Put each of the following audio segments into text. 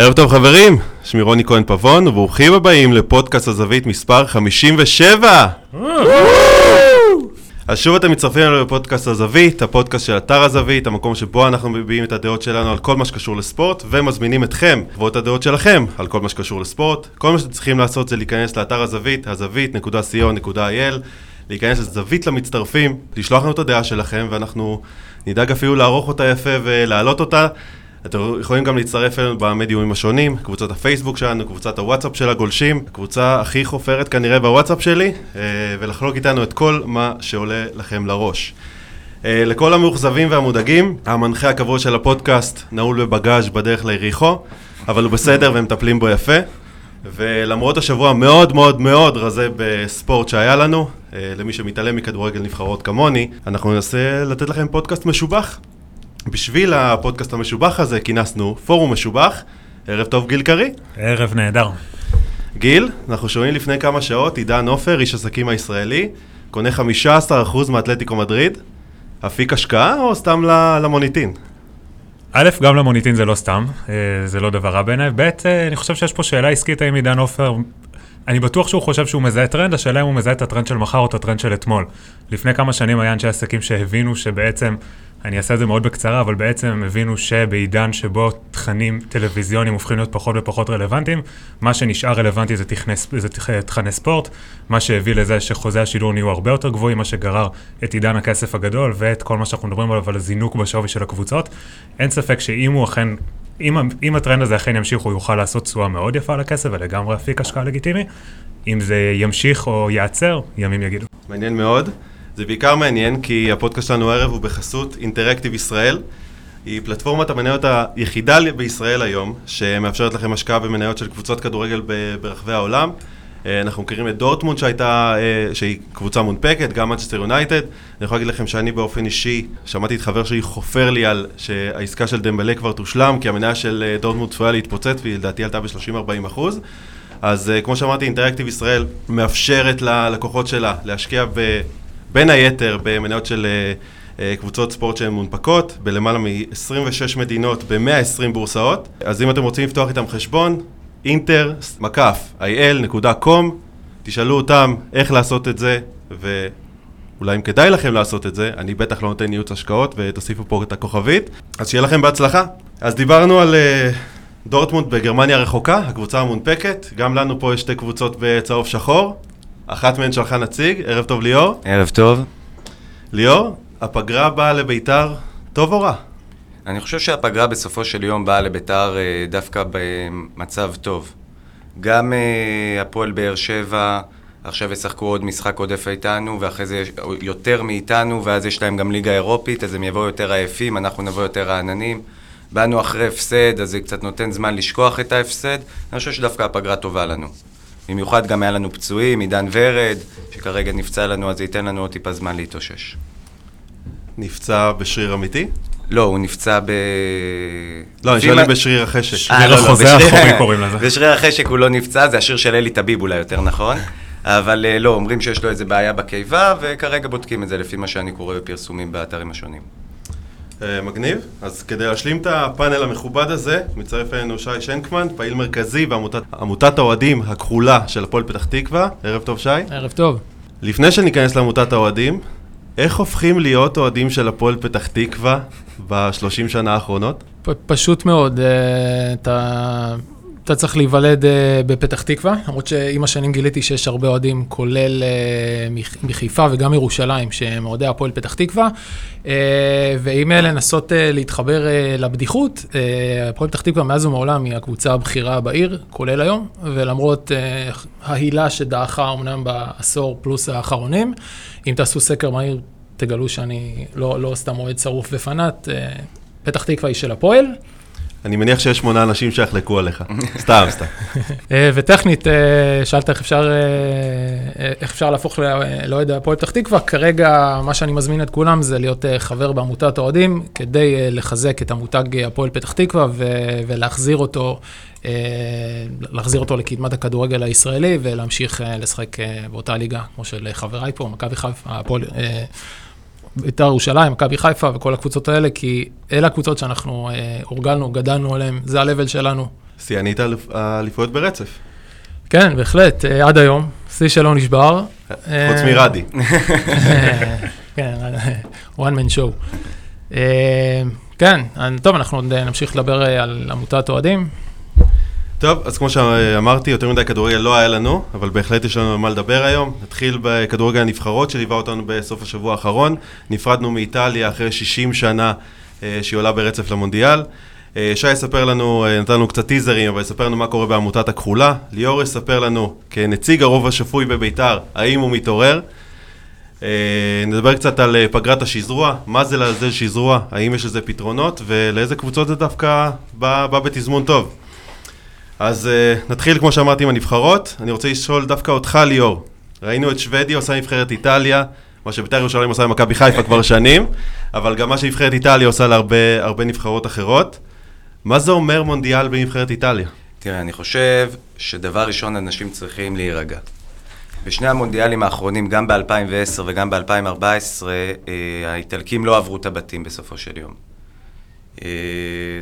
ערב טוב חברים, שמי רוני כהן פבון, וברוכים הבאים לפודקאסט הזווית מספר 57! אז שוב אתם מצטרפים אלינו לפודקאסט הזווית, הפודקאסט של אתר הזווית, המקום שבו אנחנו מביעים את הדעות שלנו על כל מה שקשור לספורט, ומזמינים אתכם לבוא את הדעות שלכם על כל מה שקשור לספורט. כל מה שאתם צריכים לעשות זה להיכנס לאתר הזווית, הזווית.co.il, להיכנס לזווית למצטרפים, לשלוח לנו את הדעה שלכם, ואנחנו נדאג אפילו לערוך אותה יפה ולהעלות אותה. אתם יכולים גם להצטרף אלינו במדיומים השונים, קבוצת הפייסבוק שלנו, קבוצת הוואטסאפ של הגולשים, קבוצה הכי חופרת כנראה בוואטסאפ שלי, אה, ולחלוק איתנו את כל מה שעולה לכם לראש. אה, לכל המאוכזבים והמודאגים, המנחה הקבוע של הפודקאסט נעול בבגאז' בדרך ליריחו, אבל הוא בסדר והם מטפלים בו יפה. ולמרות השבוע מאוד מאוד מאוד רזה בספורט שהיה לנו, אה, למי שמתעלם מכדורגל נבחרות כמוני, אנחנו ננסה לתת לכם פודקאסט משובח. בשביל הפודקאסט המשובח הזה כינסנו פורום משובח. ערב טוב גיל קרי. ערב נהדר. גיל, אנחנו שומעים לפני כמה שעות, עידן עופר, איש עסקים הישראלי, קונה 15% מאתלטיקו מדריד. אפיק השקעה או סתם למוניטין? א', גם למוניטין זה לא סתם, אה, זה לא דבר רע בעיניי. ב', אה, אני חושב שיש פה שאלה עסקית האם עידן עופר אני בטוח שהוא חושב שהוא מזהה טרנד, השאלה אם הוא מזהה את הטרנד של מחר או את הטרנד של אתמול. לפני כמה שנים היה אנשי עסקים שהבינו שבעצם אני אעשה את זה מאוד בקצרה, אבל בעצם הם הבינו שבעידן שבו תכנים טלוויזיוניים הופכים להיות פחות ופחות רלוונטיים, מה שנשאר רלוונטי זה, תכני, זה תכני ספורט, מה שהביא לזה שחוזי השידור נהיו הרבה יותר גבוהים, מה שגרר את עידן הכסף הגדול ואת כל מה שאנחנו מדברים עליו, על הזינוק בשווי של הקבוצות. אין ספק שאם הוא אכן, אם, אם הטרנד הזה אכן ימשיך, הוא יוכל לעשות תשואה מאוד יפה על הכסף ולגמרי אפיק השקעה לגיטימי. אם זה ימשיך או ייעצר, ימים יגידו. מעניין מאוד. זה בעיקר מעניין כי הפודקאסט שלנו הערב הוא בחסות אינטראקטיב ישראל. היא פלטפורמת המניות היחידה בישראל היום, שמאפשרת לכם השקעה במניות של קבוצות כדורגל ברחבי העולם. אה, אנחנו מכירים את דורטמונד שהייתה, אה, שהיא קבוצה מונפקת, גם מנצ'סטר יונייטד. אני יכול להגיד לכם שאני באופן אישי, שמעתי את חבר שלי חופר לי על שהעסקה של דמבלה כבר תושלם, כי המניה של אה, דורטמונד צפויה להתפוצץ, והיא לדעתי עלתה ב-30-40 אחוז. אז כמו שאמרתי, אינטראקטיב ישראל מאפשרת ללקוחות שלה להשקיע ב... בין היתר במניות של קבוצות ספורט שהן מונפקות, בלמעלה מ-26 מדינות, ב-120 בורסאות. אז אם אתם רוצים לפתוח איתם חשבון, אינטר, מקף, il.com, תשאלו אותם איך לעשות את זה, ואולי אם כדאי לכם לעשות את זה, אני בטח לא נותן ייעוץ השקעות, ותוסיפו פה את הכוכבית. אז שיהיה לכם בהצלחה. אז דיברנו על... Uh, דורטמונד בגרמניה הרחוקה, הקבוצה המונפקת, גם לנו פה יש שתי קבוצות בצהוב שחור, אחת מהן שלחה נציג, ערב טוב ליאור. ערב טוב. ליאור, הפגרה באה לביתר, טוב או רע? אני חושב שהפגרה בסופו של יום באה לביתר אה, דווקא במצב טוב. גם אה, הפועל באר שבע עכשיו ישחקו עוד משחק עודף איתנו, ואחרי זה יותר מאיתנו, ואז יש להם גם ליגה אירופית, אז הם יבואו יותר עייפים, אנחנו נבוא יותר רעננים. באנו אחרי הפסד, אז זה קצת נותן זמן לשכוח את ההפסד. אני חושב שדווקא הפגרה טובה לנו. במיוחד גם היה לנו פצועים, עידן ורד, שכרגע נפצע לנו, אז זה ייתן לנו עוד טיפה זמן להתאושש. נפצע בשריר אמיתי? לא, הוא נפצע ב... לא, אני שואל בשריר החשק. שריר אה, לא, לא, החוזה האחורי קוראים לזה. בשריר החשק הוא לא נפצע, זה השיר של אלי טביב אולי יותר נכון. אבל אה, לא, אומרים שיש לו איזה בעיה בקיבה, וכרגע בודקים את זה לפי מה שאני קורא בפרסומים באתרים השונים. אה, מגניב. אז כדי להשלים את הפאנל המכובד הזה, מצטרף אלינו שי שנקמן, פעיל מרכזי בעמותת האוהדים הכחולה של הפועל פתח תקווה. ערב טוב, שי. ערב טוב. לפני שניכנס לעמותת האוהדים, איך הופכים להיות אוהדים של הפועל פתח תקווה בשלושים שנה האחרונות? פשוט מאוד. אה, אתה... אתה צריך להיוולד uh, בפתח תקווה, למרות שעם השנים גיליתי שיש הרבה אוהדים, כולל uh, מחיפה וגם ירושלים, שהם אוהדי הפועל פתח תקווה. Uh, אלה לנסות uh, להתחבר uh, לבדיחות, uh, הפועל פתח תקווה מאז ומעולם היא הקבוצה הבכירה בעיר, כולל היום, ולמרות uh, ההילה שדעכה אמנם בעשור פלוס האחרונים, אם תעשו סקר מהיר, תגלו שאני לא, לא סתם אוהד שרוף ופנאט, uh, פתח תקווה היא של הפועל. אני מניח שיש שמונה אנשים שיחלקו עליך. סתם, סתם. אה, וטכנית, אה, שאלת איך אפשר, אה, איך אפשר להפוך לאוהד הפועל פתח תקווה. כרגע, מה שאני מזמין את כולם זה להיות חבר בעמותת האוהדים, כדי לחזק את המותג הפועל פתח תקווה ולהחזיר אותו, להחזיר אותו לקדמת הכדורגל הישראלי ולהמשיך לשחק באותה ליגה, כמו של חבריי פה, מכבי חיפה, הפועל... בית"ר ירושלים, מכבי חיפה וכל הקבוצות האלה, כי אלה הקבוצות שאנחנו אה, הורגלנו, גדלנו עליהן, זה ה-level שלנו. שיאנית האליפויות ברצף. כן, בהחלט, אה, עד היום, שיא שלא נשבר. חוץ אה, מרדי. כן, one man show. אה, כן, טוב, אנחנו עוד אה, נמשיך לדבר אה, על עמותת אוהדים. טוב, אז כמו שאמרתי, יותר מדי כדורגל לא היה לנו, אבל בהחלט יש לנו על מה לדבר היום. נתחיל בכדורגל הנבחרות שליווה אותנו בסוף השבוע האחרון. נפרדנו מאיטליה אחרי 60 שנה אה, שהיא עולה ברצף למונדיאל. אה, שי יספר לנו, אה, נתן לנו קצת טיזרים, אבל יספר לנו מה קורה בעמותת הכחולה. ליאור יספר לנו, כנציג הרוב השפוי בביתר, האם הוא מתעורר. נדבר קצת על פגרת השזרוע, מה זה לעזל שזרוע, האם יש לזה פתרונות, ולאיזה קבוצות זה דווקא בא, בא בתזמון טוב. אז uh, נתחיל, כמו שאמרתי, עם הנבחרות. אני רוצה לשאול דווקא אותך, ליאור. ראינו את שוודיה עושה נבחרת איטליה, מה שבית"ר ירושלים עושה למכבי חיפה כבר שנים, אבל גם מה שנבחרת איטליה עושה להרבה הרבה נבחרות אחרות. מה זה אומר מונדיאל בנבחרת איטליה? תראה, אני חושב שדבר ראשון, אנשים צריכים להירגע. בשני המונדיאלים האחרונים, גם ב-2010 וגם ב-2014, אה, האיטלקים לא עברו את הבתים בסופו של יום. אה,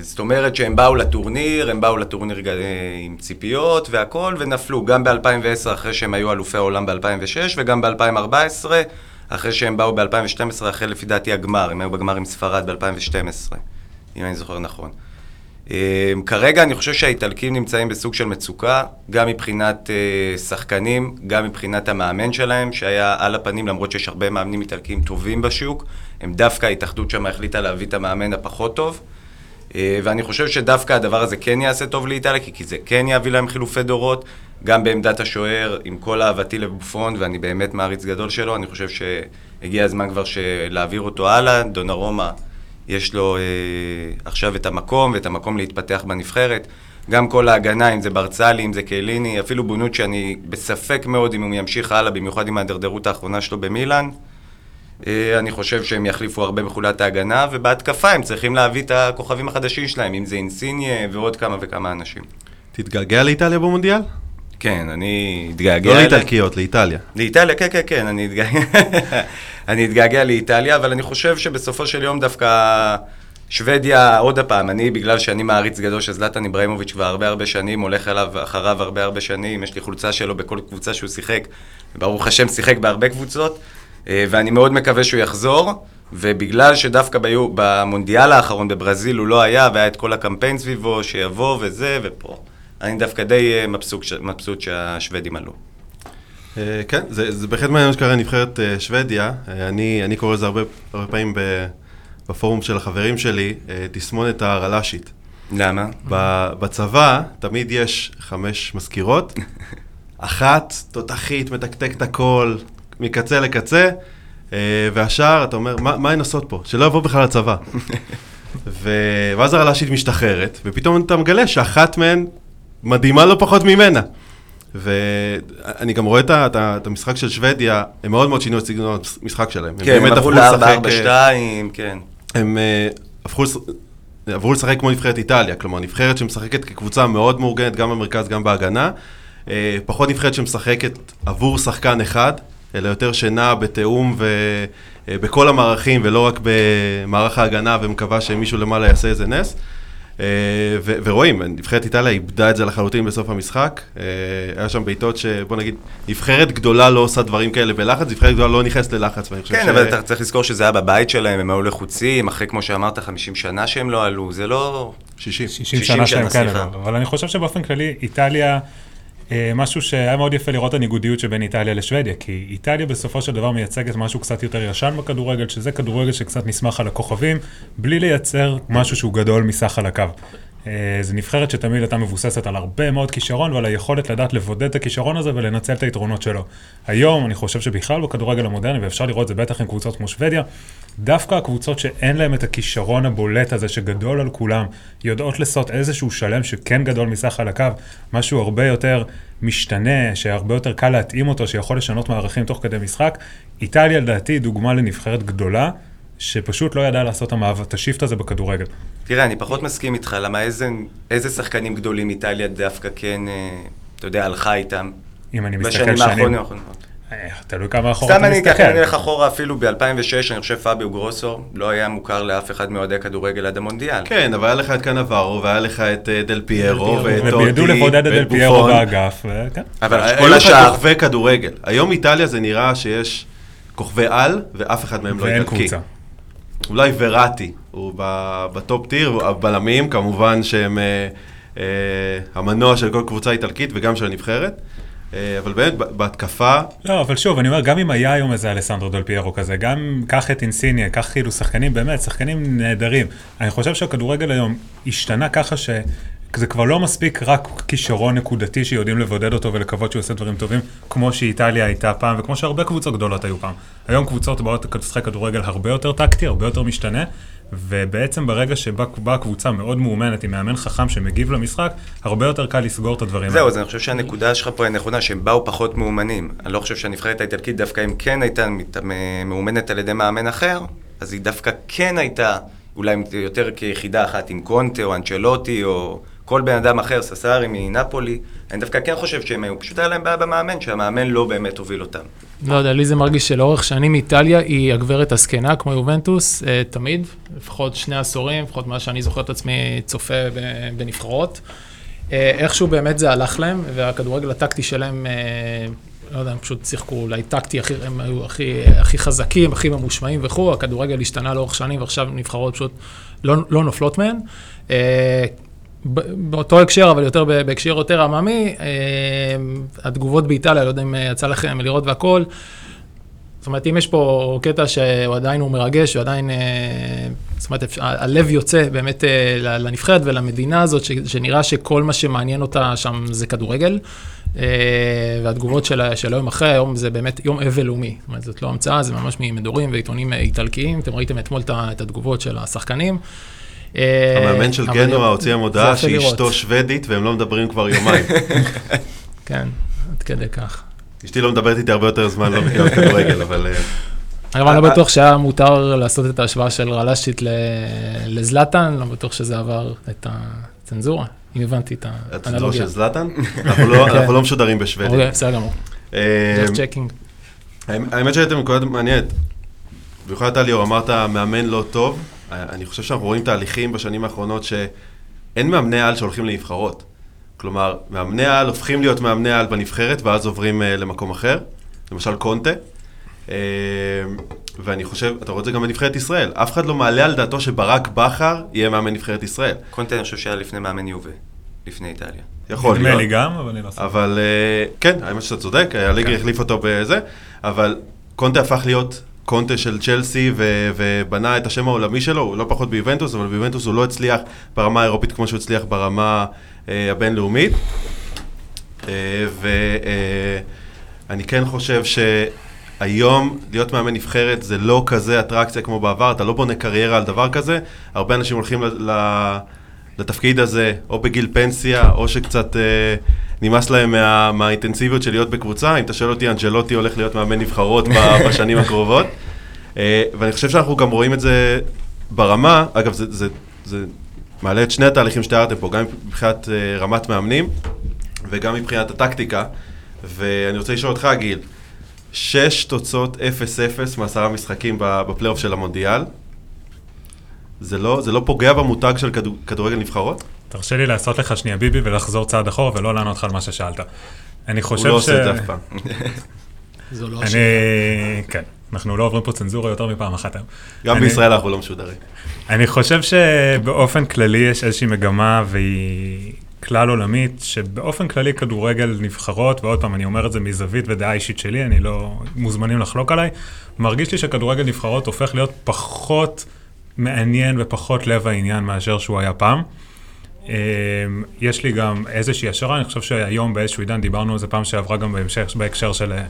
זאת אומרת שהם באו לטורניר, הם באו לטורניר אה, עם ציפיות והכל, ונפלו גם ב-2010 אחרי שהם היו אלופי העולם ב-2006, וגם ב-2014 אחרי שהם באו ב-2012, אחרי לפי דעתי הגמר, הם היו בגמר עם ספרד ב-2012, אם אני זוכר נכון. אה, כרגע אני חושב שהאיטלקים נמצאים בסוג של מצוקה, גם מבחינת אה, שחקנים, גם מבחינת המאמן שלהם, שהיה על הפנים, למרות שיש הרבה מאמנים איטלקים טובים בשוק, הם דווקא, ההתאחדות שם החליטה להביא את המאמן הפחות טוב. אה, ואני חושב שדווקא הדבר הזה כן יעשה טוב לאיטליה, כי זה כן יביא להם חילופי דורות, גם בעמדת השוער, עם כל אהבתי לבופון, ואני באמת מעריץ גדול שלו, אני חושב שהגיע הזמן כבר להעביר אותו הלאה. דונרומה, יש לו אה, עכשיו את המקום, ואת המקום להתפתח בנבחרת. גם כל ההגנה, אם זה ברצלי, אם זה קליני, אפילו בונוצ'י, אני בספק מאוד אם הוא ימשיך הלאה, במיוחד עם ההידרדרות האחרונה שלו במילאן. אה, אני חושב שהם יחליפו הרבה בחולת ההגנה, ובהתקפה הם צריכים להביא את הכוכבים החדשים שלהם, אם זה אינסיניה ועוד כמה וכמה אנשים. תתגעגע לאיטליה במונדיאל? כן, אני אתגעגע... לא. לאיטלקיות, לאיטליה. לאיטליה, כן, כן, כן, אני אתגעגע, אני אתגעגע לאיטליה, אבל אני חושב שבסופו של יום דווקא שוודיה, עוד הפעם, אני, בגלל שאני מעריץ גדול של זלטן איברהימוביץ' כבר הרבה הרבה שנים, הולך אליו אחריו הרבה הרבה שנים, יש לי חולצה שלו בכל קבוצה שהוא שיחק, ברוך השם שיחק בהרבה קבוצות, אה, ואני מאוד מקווה שהוא יחזור, ובגלל שדווקא ביו, במונדיאל האחרון בברזיל הוא לא היה, והיה את כל הקמפיין סביבו, שיבוא וזה, ופה. אני דווקא די אה, מבסוט, מבסוט שהשוודים עלו. אה, כן, זה, זה בהחלט מעניין מה שקרה לנבחרת אה, שוודיה. אני, אני קורא לזה הרבה, הרבה פעמים בפורום של החברים שלי, תסמונת הרל"שית. למה? בצבא תמיד יש חמש מזכירות, אחת תותחית, מתקתק את הכל, מקצה לקצה, והשאר, אתה אומר, מה, מה הן עושות פה? שלא יבוא בכלל לצבא. ו- ואז הרל"שית משתחררת, ופתאום אתה מגלה שאחת מהן מדהימה לא פחות ממנה. ואני גם רואה את, את, את המשחק של שוודיה, הם מאוד מאוד שינו את סגנון המשחק שלהם. כן, הם עברו לשחק, ל-4-4-2, אה, כן. הם אה, הפכו, עברו לשחק כמו נבחרת איטליה, כלומר נבחרת שמשחקת כקבוצה מאוד מאורגנת גם במרכז גם בהגנה, אה, פחות נבחרת שמשחקת עבור שחקן אחד, אלא יותר שנעה בתיאום ובכל המערכים ולא רק במערך ההגנה ומקווה שמישהו למעלה יעשה איזה נס. אה, ורואים, נבחרת איטליה איבדה את זה לחלוטין בסוף המשחק. אה, היה שם בעיטות שבוא נגיד, נבחרת גדולה לא עושה דברים כאלה בלחץ, נבחרת גדולה לא נכנסת ללחץ. כן, אבל אתה צריך לזכור שזה היה בבית שלהם, הם היו לחוצים, אחרי, כמו שאמרת, 50 שנה שהם לא עלו, זה לא... 60. 60 60 שנה שהם כאלה, סליחה. אבל אני חושב שבאופן כללי, איטליה, משהו שהיה מאוד יפה לראות את הניגודיות שבין איטליה לשוודיה, כי איטליה בסופו של דבר מייצגת משהו קצת יותר ישן בכדורגל, שזה כדורגל שקצת נסמך על הכוכבים, בלי לייצר משהו שהוא גדול מסך על הקו. אה, זו נבחרת שתמיד הייתה מבוססת על הרבה מאוד כישרון ועל היכולת לדעת לבודד את הכישרון הזה ולנצל את היתרונות שלו. היום אני חושב שבכלל בכדורגל המודרני, ואפשר לראות את זה בטח עם קבוצות כמו שוודיה, דווקא הקבוצות שאין להן את הכישרון הבולט הזה שגדול על כולם, יודעות לעשות איזשהו שלם שכן גדול מסך על הקו, משהו הרבה יותר משתנה, שהרבה יותר קל להתאים אותו, שיכול לשנות מערכים תוך כדי משחק. איטליה לדעתי דוגמה לנבחרת גדולה, שפשוט לא ידעה לעשות המעבר- את השיפט הזה בכדורגל. תראה, אני פחות מסכים איתך, למה איזה, איזה שחקנים גדולים איטליה דווקא כן, אה, אתה יודע, הלכה איתם. אם אני מסתכל בשנים שנים. האחרונות. אה, תלוי כמה אחורה סתם אתה אני מסתכל. ככה נלך אחורה, אפילו ב-2006, אני חושב פביו גרוסו לא היה מוכר לאף אחד מאוהדי כדורגל עד המונדיאל. כן, אבל היה לך את קנברו, והיה לך את אה, דל פיירו, ואת טוטי, והם ידעו לבודד את דל פיירו. באגף, וכן. אבל כל השאר, כוכבי כדורגל. היום איטליה זה נראה שיש כוכבי על, ואף אחד מהם לא ואין איטלקי. קבוצה. אולי וראטי, הוא בטופ טיר, הבלמים כמובן שהם אה, אה, המנוע של כל קבוצה איטלקית וגם של הנבחרת, אה, אבל באמת בהתקפה, לא, אבל שוב, אני אומר, גם אם היה היום איזה אלסנדרו דל פיירו כזה, גם קח את אינסיניה, קח כאילו שחקנים, באמת, שחקנים נהדרים. אני חושב שהכדורגל היום השתנה ככה ש... זה כבר לא מספיק רק כישרון נקודתי שיודעים לבודד אותו ולקוות שהוא עושה דברים טובים, כמו שאיטליה הייתה פעם, וכמו שהרבה קבוצות גדולות היו פעם. היום קבוצות באות לשחק כדורגל הרבה יותר טקטי, הרבה יותר משתנה, ובעצם ברגע שבאה קבוצה מאוד מאומנת עם מאמן חכם שמגיב למשחק, הרבה יותר קל לסגור את הדברים זהו, אז אני חושב שהנקודה שלך פה היא נכונה, שהם באו פחות מאומנים. אני לא חושב שהנבחרת האיטלקית, דווקא אם כן הייתה מאומנת על ידי מאמן אחר, אז היא דווקא כן הייתה, אולי יותר כיחידה אחת עם קונטה או אנצ'לוטי או כל בן אדם אחר, ססארי מנפולי. אני דווקא כן חושב שהם היו, פשוט היה להם בעיה במאמן, שהמאמן לא באמת הוביל אותם. לא יודע, לי זה מרגיש שלאורך שנים איטליה היא הגברת הזקנה, כמו יובנטוס, אה, תמיד, לפחות שני עשורים, לפחות מה שאני זוכר את עצמי צופה בנבחרות. אה, איכשהו באמת זה הלך להם, והכדורגל הטקטי שלהם, אה, לא יודע, הם פשוט שיחקו אולי טקטי, הכי, הם היו הכי, הכי חזקים, הכי ממושמעים וכו', הכדורגל השתנה לאורך שנים, ועכשיו נבחרות פשוט לא, לא נופלות מהן. באותו הקשר, אבל יותר בהקשר יותר עממי, אה, התגובות באיטליה, לא יודע אם אה, יצא לכם לראות והכל. זאת אומרת, אם יש פה קטע שהוא עדיין הוא מרגש, הוא עדיין, אה, זאת אומרת, הלב יוצא באמת לנבחרת ולמדינה הזאת, שנראה שכל מה שמעניין אותה שם זה כדורגל. והתגובות של, של היום אחרי, היום זה באמת יום אבל לאומי. זאת אומרת, זאת לא המצאה, זה ממש ממדורים ועיתונים איטלקיים. אתם ראיתם אתמול את התגובות של השחקנים. אה, המאמן של אבל גנוע הוציא מודעה. שאשתו שוודית והם לא מדברים כבר יומיים. כן, עד כדי כך. אשתי לא מדברת איתי הרבה יותר זמן, לא מכירה כדורגל, אבל... אה, אגב, אני לא בטוח שהיה מותר לעשות את ההשוואה של רל"שית לזלאטן, לא בטוח שזה עבר את הצנזורה, אם הבנתי את הצנזורה האנלוגיה. של זלאטן? אנחנו לא- כן. אנחנו לא משודרים בשוודית. אוקיי, בסדר גמור. אה, just checking. האמת שהייתם נקודה מעניינת. במיוחד אתה ליאור, אמרת מאמן לא טוב. אני חושב שאנחנו רואים תהליכים בשנים האחרונות שאין מאמני על שהולכים לנבחרות. כלומר, מאמני על הופכים להיות מאמני על בנבחרת ואז עוברים אה, למקום אחר. למשל קונטה. אה, ואני חושב, אתה רואה את זה גם בנבחרת ישראל. אף אחד לא מעלה על דעתו שברק בכר יהיה מאמן נבחרת ישראל. קונטה, אני חושב שהיה לפני מאמן יובה, לפני איטליה. יכול נדמה להיות. לי גם, אבל אני לא. אבל אה, כן, האמת שאתה צודק, אלגרי כן. החליף אותו בזה, אבל קונטה הפך להיות קונטה של צ'לסי ו- ובנה את השם העולמי שלו, הוא לא פחות ביובנטוס, אבל ביובנטוס הוא לא הצליח ברמה האירופית כמו שהוא הצליח ברמה אה, הבינלאומית. ואני כן חושב שהיום להיות מאמן נבחרת זה לא כזה אטרקציה כמו בעבר, אתה לא בונה קריירה על דבר כזה, הרבה אנשים הולכים ל- ל- לתפקיד הזה או בגיל פנסיה, או שקצת אה, נמאס להם מה, מהאינטנסיביות של להיות בקבוצה. אם אתה שואל אותי, אנג'לוטי הולך להיות מאמן נבחרות בשנים הקרובות. אה, ואני חושב שאנחנו גם רואים את זה ברמה, אגב, זה, זה, זה מעלה את שני התהליכים שתיארתם פה, גם מבחינת אה, רמת מאמנים וגם מבחינת הטקטיקה. ואני רוצה לשאול אותך, גיל, שש תוצאות 0-0 מעשרה משחקים בפלייאוף של המונדיאל. זה לא, זה לא פוגע במותג של כדו, כדורגל נבחרות? תרשה לי לעשות לך שנייה ביבי ולחזור צעד אחורה ולא לענות לך על מה ששאלת. אני הוא חושב לא ש... עושה את זה אף פעם. זו לא אני... השאלה. כן, אנחנו לא עוברים פה צנזורה יותר מפעם אחת היום. גם אני- בישראל אנחנו לא משודרים. אני חושב שבאופן כללי יש איזושהי מגמה והיא כלל עולמית, שבאופן כללי כדורגל נבחרות, ועוד פעם, אני אומר את זה מזווית ודעה אישית שלי, אני לא מוזמנים לחלוק עליי, מרגיש לי שכדורגל נבחרות הופך להיות פחות מעניין ופחות לב העניין מאשר שהוא היה פעם. אמ, יש לי גם איזושהי השערה, אני חושב שהיום באיזשהו עידן, דיברנו על זה פעם שעברה גם בהמשך, בהקשר של אה,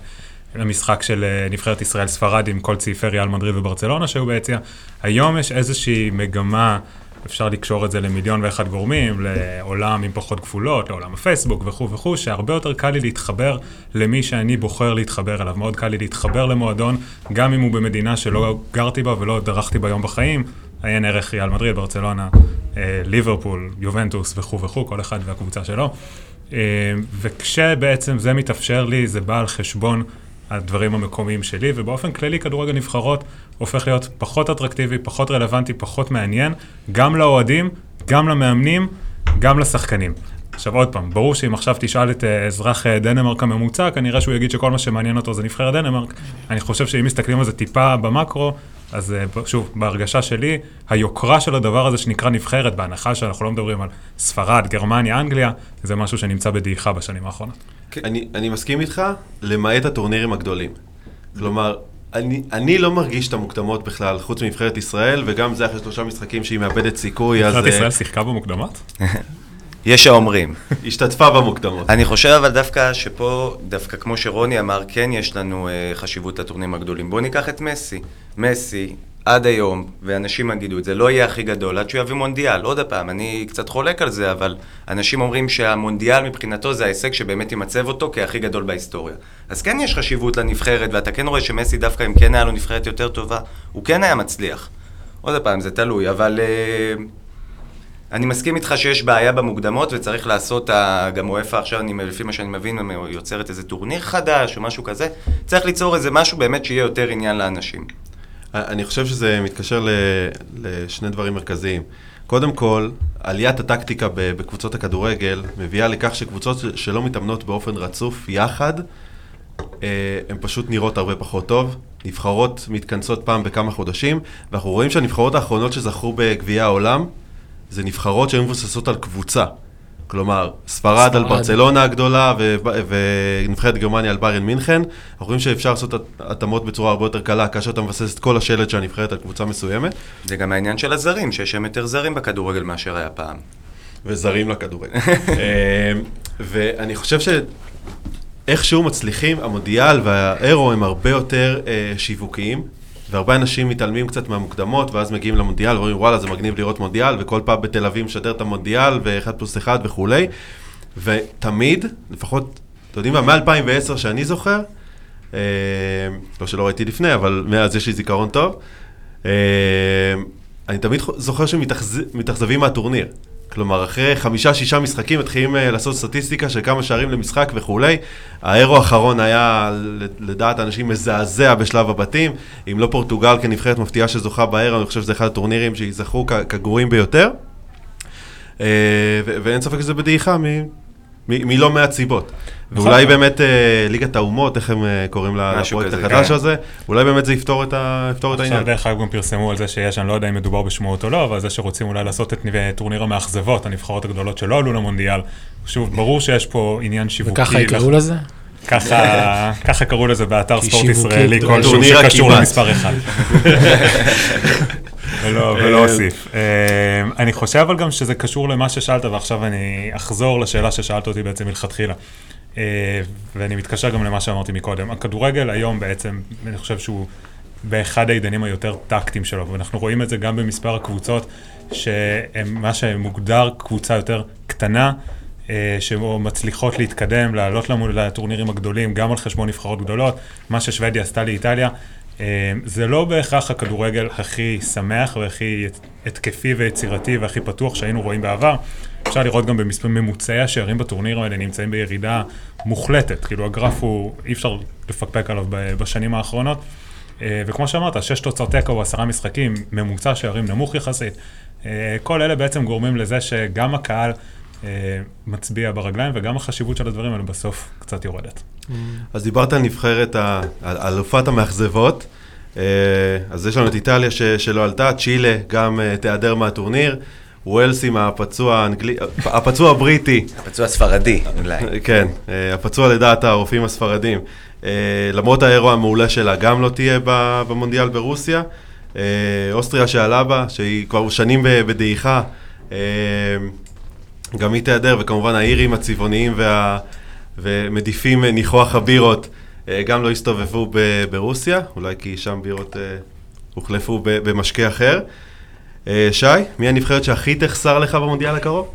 המשחק של אה, נבחרת ישראל ספרד עם כל צעיפי ריאל מדריד וברצלונה שהיו ביציע. היום יש איזושהי מגמה, אפשר לקשור את זה למיליון ואחד גורמים, לעולם עם פחות גבולות, לעולם הפייסבוק וכו' וכו', שהרבה יותר קל לי להתחבר למי שאני בוחר להתחבר אליו. מאוד קל לי להתחבר למועדון, גם אם הוא במדינה שלא גרתי בה ולא דרכתי בה יום בחיים. עיין ערך ריאל מדריד, ברצלונה, אה, ליברפול, יובנטוס וכו' וכו', כל אחד והקבוצה שלו. אה, וכשבעצם זה מתאפשר לי, זה בא על חשבון הדברים המקומיים שלי, ובאופן כללי כדורגל נבחרות הופך להיות פחות אטרקטיבי, פחות רלוונטי, פחות מעניין, גם לאוהדים, גם למאמנים, גם לשחקנים. עכשיו עוד פעם, ברור שאם עכשיו תשאל את אה, אזרח אה, דנמרק הממוצע, כנראה שהוא יגיד שכל מה שמעניין אותו זה נבחרת דנמרק. אני חושב שאם מסתכלים על זה טיפה במקרו, אז אה, שוב, בהרגשה שלי, היוקרה של הדבר הזה שנקרא נבחרת, בהנחה שאנחנו לא מדברים על ספרד, גרמניה, אנגליה, זה משהו שנמצא בדעיכה בשנים האחרונות. אני, אני מסכים איתך, למעט הטורנירים הגדולים. כלומר, אני, אני לא מרגיש את המוקדמות בכלל, חוץ מנבחרת ישראל, וגם זה אחרי שלושה משחקים שהיא מאבדת סיכוי, אז... נבחרת אה, ישראל שיחקה במוקדמות? יש האומרים. השתתפה במוקדמות. אני חושב אבל דווקא שפה, דווקא כמו שרוני אמר, כן יש לנו אה, חשיבות לטורנירים הגדולים. בואו ניקח את מסי. מסי, עד היום, ואנשים יגידו את זה, לא יהיה הכי גדול עד שהוא יביא מונדיאל. עוד פעם, אני קצת חולק על זה, אבל אנשים אומרים שהמונדיאל מבחינתו זה ההישג שבאמת ימצב אותו כהכי גדול בהיסטוריה. אז כן יש חשיבות לנבחרת, ואתה כן רואה שמסי דווקא אם כן היה לו נבחרת יותר טובה, הוא כן היה מצליח. עוד פעם, זה תלוי, אבל... אה, אני מסכים איתך שיש בעיה במוקדמות וצריך לעשות, גם וופא עכשיו, אני, לפי מה שאני מבין, יוצרת איזה טורניר חדש או משהו כזה. צריך ליצור איזה משהו באמת שיהיה יותר עניין לאנשים. אני חושב שזה מתקשר ל, לשני דברים מרכזיים. קודם כל, עליית הטקטיקה בקבוצות הכדורגל מביאה לכך שקבוצות שלא מתאמנות באופן רצוף יחד, אה, הן פשוט נראות הרבה פחות טוב. נבחרות מתכנסות פעם בכמה חודשים, ואנחנו רואים שהנבחרות האחרונות שזכו בגביע העולם, זה נבחרות שהן מבוססות על קבוצה. כלומר, ספרד על ספרד. ברצלונה הגדולה ונבחרת גרמניה על ביירן מינכן. אנחנו רואים שאפשר לעשות הת- התאמות בצורה הרבה יותר קלה כאשר אתה מבסס את כל השלד של הנבחרת על קבוצה מסוימת, זה גם העניין של הזרים, שיש שם יותר זרים בכדורגל מאשר היה פעם. וזרים לכדורגל. אה, ואני חושב שאיכשהו מצליחים, המונדיאל והאירו הם הרבה יותר אה, שיווקיים, והרבה אנשים מתעלמים קצת מהמוקדמות, ואז מגיעים למונדיאל ואומרים וואלה זה מגניב לראות מונדיאל, וכל פעם בתל אביב משדר את המונדיאל, ו-1 פלוס 1 וכולי, ותמיד, לפחות, אתם יודעים מה, מ-2010 שאני זוכר, אה, לא שלא ראיתי לפני, אבל מאז יש לי זיכרון טוב, אה, אני תמיד זוכר שמתאכזבים מהטורניר. כלומר, אחרי חמישה-שישה משחקים מתחילים אה, לעשות סטטיסטיקה של כמה שערים למשחק וכולי. האירו האחרון היה, לדעת האנשים, מזעזע בשלב הבתים. אם לא פורטוגל כנבחרת מפתיעה שזוכה באירו, אני חושב שזה אחד הטורנירים שייזכרו כגרועים ביותר. ו- ואין ספק שזה בדעיכה מלא מעט סיבות. נכון. ואולי באמת אה, ליגת האומות, איך הם אה, קוראים לפרויקט החדש כן. הזה, אולי באמת זה יפתור את ה- יפתור את עכשיו העניין. דרך אגב גם פרסמו על זה שיש, אני לא יודע אם מדובר בשמועות או לא, אבל זה שרוצים אולי לעשות את טורניר המאכזבות, הנבחרות הגדולות שלא עלו למונדיאל. שוב, ברור שיש פה עניין שיווקי. וככה יקראו לזה? ככה, קראו לזה באתר ספורט ישראלי כלשהו שקשור. למספר אחד. ולא, ולא אוסיף. אה, אני חושב אבל גם שזה קשור למה ששאלת, ועכשיו אני אחזור לשאלה ששאלת אותי בעצם מלכתחילה. אה, ואני מתקשר גם למה שאמרתי מקודם. הכדורגל היום בעצם, אני חושב שהוא באחד העידנים היותר טקטיים שלו, ואנחנו רואים את זה גם במספר הקבוצות, שהם מה שמוגדר קבוצה יותר קטנה, אה, שמצליחות להתקדם, לעלות לנו לטורנירים הגדולים, גם על חשבון נבחרות גדולות, מה ששוודיה עשתה לאיטליה. אה, זה לא בהכרח הכדורגל הכי שמח והכי התקפי ויצירתי והכי פתוח שהיינו רואים בעבר. אפשר לראות גם בממוצעי השערים בטורנירים האלה נמצאים בירידה מוחלטת. כאילו הגרף הוא, אי אפשר לפקפק עליו בשנים האחרונות. אה, וכמו שאמרת, שש תוצאות תיקו או עשרה משחקים, ממוצע שערים נמוך יחסית. אה, כל אלה בעצם גורמים לזה שגם הקהל מצביע ברגליים וגם החשיבות של הדברים האלה בסוף קצת יורדת. אז דיברת על נבחרת, ה- על אלופת המאכזבות. אה, אז יש לנו את איטליה ש- שלא עלתה, צ'ילה גם אה, תיעדר מהטורניר, ווילס עם הפצוע האנגלי, הפצוע הבריטי, הפצוע הספרדי, אולי. כן, אה, הפצוע לדעת הרופאים הספרדים. אה, למרות האירוע המעולה שלה, גם לא תהיה ב- במונדיאל ברוסיה. אה, אוסטריה שעלה בה, שהיא כבר שנים בדעיכה, אה, גם היא תיעדר, וכמובן האירים הצבעוניים וה... ומדיפים אה, ניחוח הבירות, אה, גם לא הסתובבו ב- ברוסיה, אולי כי שם בירות אה, הוחלפו במשקה אחר. שי, מי הנבחרת שהכי תחסר לך במונדיאל הקרוב?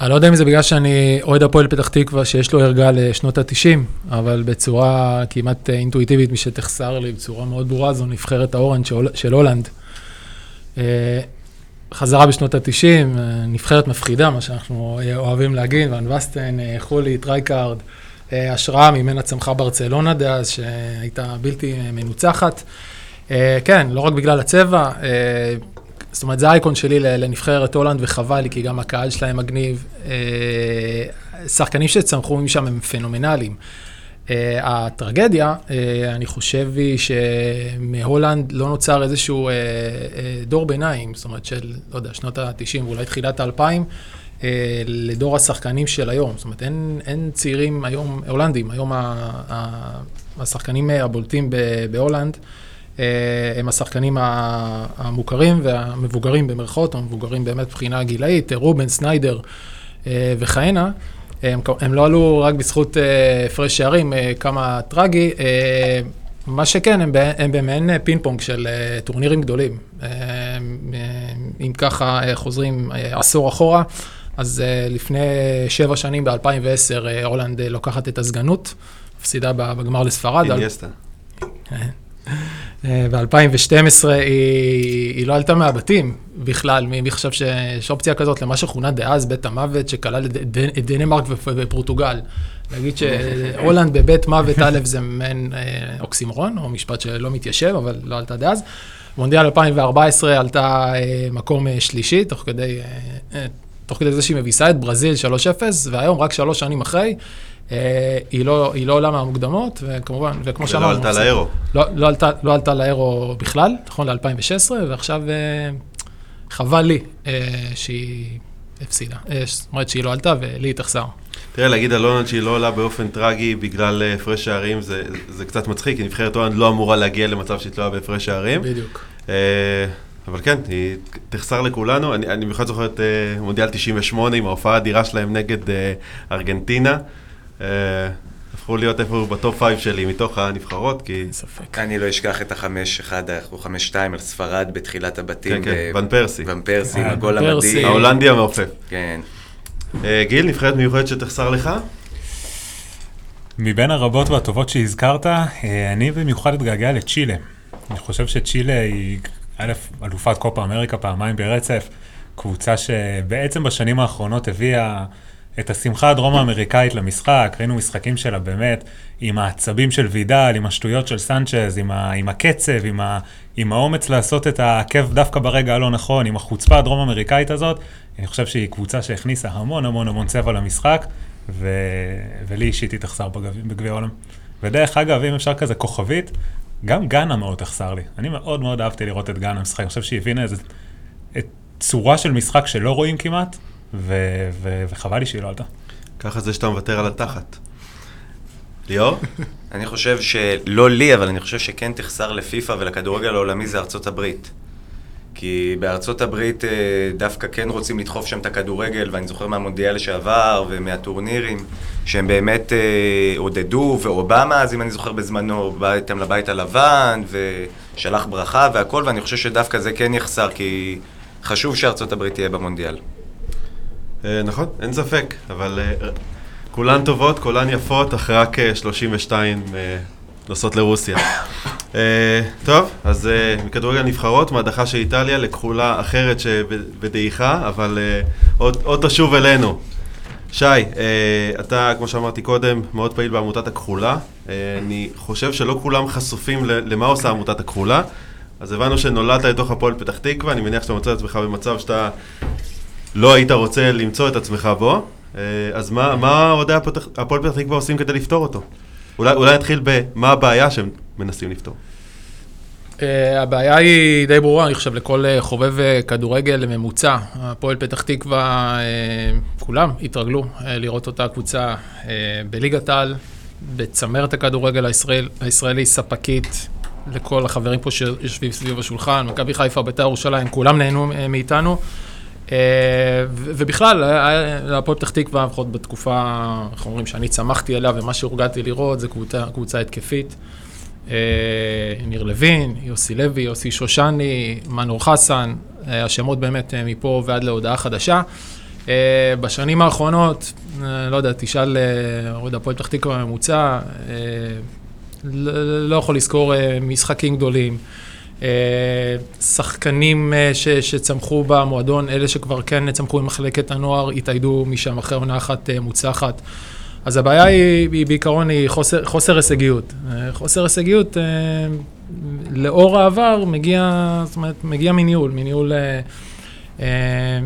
אני לא יודע אם זה בגלל שאני אוהד הפועל פתח תקווה, שיש לו ערגה לשנות ה-90, אבל בצורה כמעט אינטואיטיבית, מי שתחסר לי בצורה מאוד ברורה, זו נבחרת האורנד של, של הולנד. אה, חזרה בשנות ה-90, נבחרת מפחידה, מה שאנחנו אה, אוהבים להגיד, ואן באסטן, אה, חוליט, רייקארד, אה, השראה ממנה צמחה ברצלונה דאז, שהייתה בלתי מנוצחת. אה, כן, לא רק בגלל הצבע, אה, זאת אומרת, זה האייקון שלי לנבחרת הולנד, וחבל לי, כי גם הקהל שלהם מגניב. שחקנים שצמחו משם הם פנומנליים. הטרגדיה, אני חושב היא שמהולנד לא נוצר איזשהו דור ביניים, זאת אומרת של, לא יודע, שנות ה-90 ואולי תחילת ה-2000. אה, לדור השחקנים של היום. זאת אומרת, אין, אין צעירים היום, הולנדים, היום ה, ה, השחקנים הבולטים בהולנד, אה, הם השחקנים המוכרים והמבוגרים במרכאות, או המבוגרים באמת מבחינה גילאית, רובן, סניידר אה, וכהנה. הם, הם לא עלו רק בזכות הפרש שערים, כמה טרגי. מה שכן, הם, הם במעין פינג פונג של טורנירים גדולים. אם ככה חוזרים עשור אחורה, אז אה, לפני שבע שנים, ב-2010, אה, הולנד אה, לוקחת את הסגנות, מפסידה בגמר לספרד. אינייסטה. ב-2012 היא, היא לא עלתה מהבתים בכלל, מי, מי חשב שיש אופציה כזאת למה שכונה דאז בית המוות, שכלל את דנמרק ופורטוגל. להגיד שהולנד בבית מוות א' זה מעין אוקסימורון, או משפט שלא מתיישב, אבל לא עלתה דאז. מונדיאל 2014 עלתה מקום שלישי, תוך כדי תוך כדי זה שהיא מביסה את ברזיל 3-0, והיום, רק שלוש שנים אחרי, אה, היא לא, היא לא עולה מהמוקדמות, וכמובן, וכמו שאמרנו... ולא עלתה לאירו. לא, לא, עלתה, לא עלתה לאירו בכלל, נכון, ל-2016, ועכשיו אה, חבל לי אה, שהיא הפסידה. זאת אומרת שהיא לא עלתה ולי תחסר. תראה, להגיד על הולנד שהיא לא עולה באופן טרגי בגלל הפרש שערים, זה, זה קצת מצחיק, כי נבחרת הולנד לא אמורה להגיע למצב שהיא תלויה בהפרש שערים. בדיוק. אבל כן, היא תחסר לכולנו. אני, במיוחד זוכר את מונדיאל 98 עם ההופעה האדירה שלהם נגד ארגנטינה. אה, הפכו להיות איפה ב top five שלי מתוך הנבחרות, כי... ספק. אני לא אשכח את החמש אחד, או חמש שתיים על ספרד בתחילת הבתים. כן, כן, ון פרסי. ון פרסי, עם הגול המדהים. ההולנדי המעופף. כן. Uh, גיל, נבחרת מיוחדת שתחסר לך? מבין הרבות והטובות שהזכרת, אני במיוחד אתגעגע לצ'ילה. אני חושב שצ'ילה היא א', אלופת קופה אמריקה פעמיים ברצף, קבוצה שבעצם בשנים האחרונות הביאה את השמחה הדרום-האמריקאית למשחק, ראינו משחקים שלה באמת עם העצבים של וידל, עם השטויות של סנצ'ז, עם, ה, עם הקצב, עם, ה, עם האומץ לעשות את העקב דווקא ברגע הלא נכון, עם החוצפה הדרום-אמריקאית הזאת. אני חושב שהיא קבוצה שהכניסה המון המון המון צבע למשחק, ו... ולי אישית היא תחסר בגביע העולם. ודרך אגב, אם אפשר כזה כוכבית, גם גאנה מאוד תחסר לי. אני מאוד מאוד אהבתי לראות את גאנה משחק. אני חושב שהיא הבינה איזה צורה של משחק שלא רואים כמעט, ו- ו- וחבל לי שהיא לא עלתה. ככה זה שאתה מוותר על התחת. ליאור? אני חושב שלא לי, אבל אני חושב שכן תחסר לפיפ"א ולכדורגל העולמי זה ארצות הברית. כי בארצות הברית אה, דווקא כן רוצים לדחוף שם את הכדורגל, ואני זוכר מהמונדיאל לשעבר ומהטורנירים, שהם באמת אה, עודדו, ואובמה, אז אם אני זוכר בזמנו, בא איתם לבית הלבן, ושלח ברכה והכל, ואני חושב שדווקא זה כן יחסר, כי חשוב שארצות הברית תהיה במונדיאל. אה, נכון, אין ספק, אבל כולן טובות, כולן יפות, אחרי רק 32 נוסעות לרוסיה. טוב, אז מכדורגל נבחרות, מהדחה של איטליה לכחולה אחרת שבדעיכה, אבל עוד, עוד תשוב אלינו. שי, אתה, כמו שאמרתי קודם, מאוד פעיל בעמותת הכחולה. אני חושב שלא כולם חשופים למה עושה עמותת הכחולה, אז הבנו שנולדת לתוך הפועל פתח תקווה, אני מניח שאתה מוצא את עצמך במצב שאתה לא היית רוצה למצוא את עצמך בו. Uh, אז מה, אוהדי הפועל פתח תקווה עושים כדי לפתור אותו? אולי, נתחיל במה הבעיה שהם מנסים לפתור. Uh, הבעיה היא די ברורה, אני חושב, לכל uh, חובב כדורגל ממוצע. הפועל פתח תקווה, כולם התרגלו לראות אותה קבוצה בליגת העל, בצמרת הכדורגל הישראל, הישראלי, ספקית, לכל החברים פה שיושבים סביב השולחן, מכבי חיפה, בית"ר ירושלים, כולם נהנו מאיתנו. Uh, ובכלל, להפועל פתח תקווה, לפחות בתקופה, איך אומרים, שאני צמחתי אליה ומה שהורגלתי לראות, זה קבוצה, קבוצה התקפית. אה, ניר לוין, יוסי לוי, יוסי שושני, מנור חסן, אה, השמות באמת אה, מפה ועד להודעה חדשה. בשנים האחרונות, לא יודע, תשאל אוהד הפועל פתח תקווה ממוצע, לא יכול לזכור משחקים גדולים. שחקנים ש, שצמחו במועדון, אלה שכבר כן צמחו ממחלקת הנוער, התאיידו משם אחרי עונה אחת מוצלחת. אז הבעיה היא, היא בעיקרון היא חוסר, חוסר הישגיות. אה, חוסר הישגיות, אה, לאור העבר, מגיע, זאת אומרת, מגיע מניהול, מניהול, אה, אה,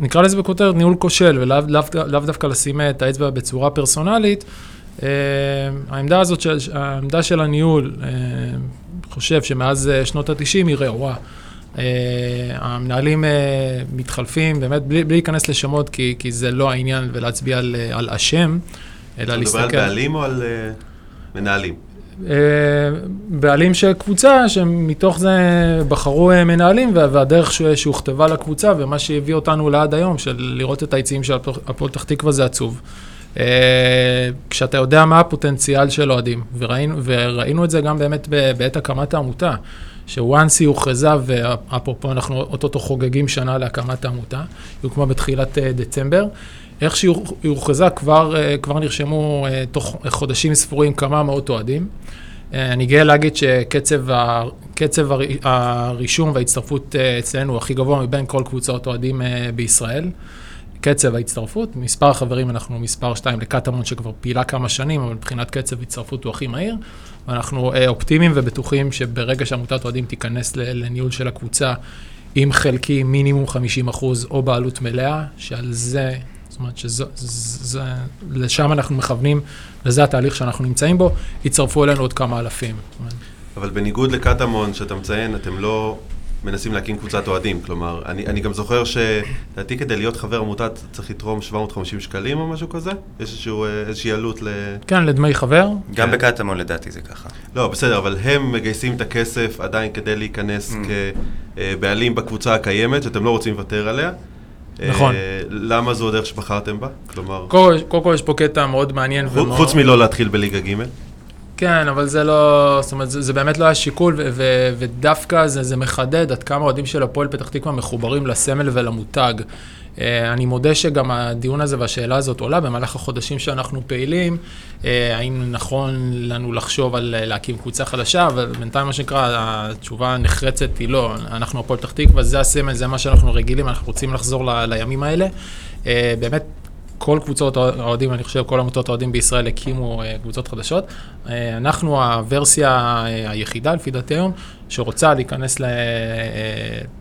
נקרא לזה בכותרת ניהול כושל, ולאו לאו, לאו דווקא לשים את האצבע בצורה פרסונלית. אה, העמדה הזאת, של, העמדה של הניהול, אה, חושב שמאז אה, שנות ה-90 היא רעועה. המנהלים מתחלפים, באמת, בלי, בלי להיכנס לשמות, כי, כי זה לא העניין ולהצביע על, על אשם, אלא אתה להסתכל. מדבר על בעלים או על מנהלים? בעלים של קבוצה, שמתוך זה בחרו מנהלים, וה- והדרך שהוכתבה לקבוצה, ומה שהביא אותנו לעד היום, של לראות את היציעים של הפ- הפועל פתח תקווה, זה עצוב. Uh, כשאתה יודע מה הפוטנציאל של אוהדים, וראינו, וראינו את זה גם באמת בעת הקמת העמותה, שוואנס היא הוכרזה, ואפרופו אנחנו אוטוטו חוגגים שנה להקמת העמותה, היא הוקמה בתחילת אה, דצמבר. איך שהיא הוכ- היא הוכרזה, כבר, אה, כבר נרשמו אה, תוך חודשים ספורים כמה מאות אוהדים. אה, אני גאה להגיד שקצב ה- קצב הר- הרישום וההצטרפות אה, אצלנו הוא הכי גבוה מבין כל קבוצות אוהדים אה, בישראל. קצב ההצטרפות, מספר החברים אנחנו מספר 2 לקטמון שכבר פעילה כמה שנים, אבל מבחינת קצב הצטרפות הוא הכי מהיר. ואנחנו אה, אופטימיים ובטוחים שברגע שעמותת אוהדים תיכנס לניהול של הקבוצה עם חלקי מינימום 50 אחוז או בעלות מלאה, שעל זה, זאת אומרת שלשם אנחנו מכוונים, וזה התהליך שאנחנו נמצאים בו, יצטרפו אלינו עוד כמה אלפים. אבל בניגוד לקטמון שאתה מציין, אתם לא מנסים להקים קבוצת אוהדים. כלומר, אני, אני גם זוכר שלדעתי כדי להיות חבר עמותה צריך לתרום 750 שקלים או משהו כזה? יש איזשהו, אה, איזושהי עלות ל... כן, לדמי חבר, גם כן. בקטמון לדעתי זה ככה. לא, בסדר, אבל הם מגייסים את הכסף עדיין כדי להיכנס Mm. כבעלים בקבוצה הקיימת, שאתם לא רוצים לוותר עליה. נכון. אה, למה זו הדרך שבחרתם בה? כלומר, קודם כל- יש פה קטע מאוד מעניין. חוץ- ומאוד- חוץ מלא להתחיל בליגה ג', כן, אבל זה לא, זאת אומרת, זה, זה באמת לא היה שיקול, ו- ו- ודווקא זה, זה מחדד עד כמה אוהדים של הפועל פתח תקווה מחוברים לסמל ולמותג. אה, אני מודה שגם הדיון הזה והשאלה הזאת עולה במהלך החודשים שאנחנו פעילים, אה, האם נכון לנו לחשוב על אה, להקים קבוצה חדשה, אבל בינתיים מה שנקרא, התשובה הנחרצת היא לא, אנחנו הפועל פתח תקווה, זה הסמל, זה מה שאנחנו רגילים, אנחנו רוצים לחזור ל- לימים האלה. באמת, כל קבוצות האוהדים, אני חושב, כל עמותות האוהדים בישראל הקימו אה, קבוצות חדשות. אה, אנחנו הוורסיה אה, היחידה, לפי דעתי היום, שרוצה להיכנס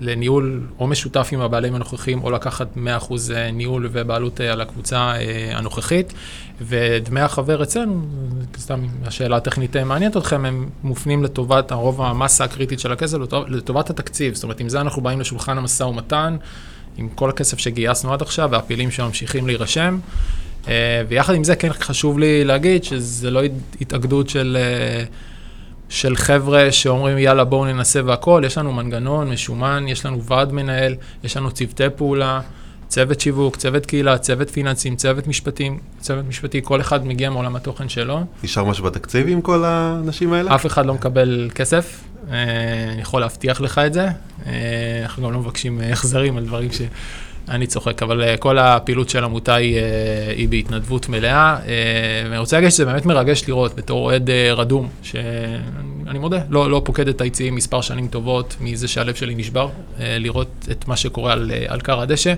לניהול או משותף עם הבעלים הנוכחיים, או לקחת 100% ניהול ובעלות על הקבוצה הנוכחית. ודמי החבר אצלנו, סתם השאלה הטכנית מעניינת אתכם, הם מופנים לטובת הרוב המסה הקריטית של הכסף, לטוב- לטובת התקציב. זאת אומרת, עם זה אנחנו באים לשולחן המשא ומתן. עם כל הכסף שגייסנו עד עכשיו והפעילים שממשיכים להירשם. אה, ויחד עם זה כן חשוב לי להגיד שזה לא התאגדות של, אה, של חבר'ה שאומרים יאללה בואו ננסה והכל, יש לנו מנגנון משומן, יש לנו ועד מנהל, יש לנו צוותי פעולה, צוות שיווק, צוות קהילה, צוות פיננסים, צוות משפטים, צוות משפטי, כל אחד מגיע מעולם התוכן שלו. נשאר משהו בתקציב עם כל האנשים האלה? אף אחד לא מקבל כסף, אני יכול להבטיח לך את זה. אה, אנחנו גם לא מבקשים אה, החזרים על דברים ש... אני צוחק, אבל אה, כל הפעילות של העמותה היא, אה, היא בהתנדבות מלאה. אה, ואני רוצה להגיד שזה באמת מרגש לראות בתור אוהד אה, רדום, שאני מודה, לא, לא פוקד את היציעים מספר שנים טובות מזה שהלב שלי נשבר, אה, לראות את מה שקורה על, אה, כר הדשא.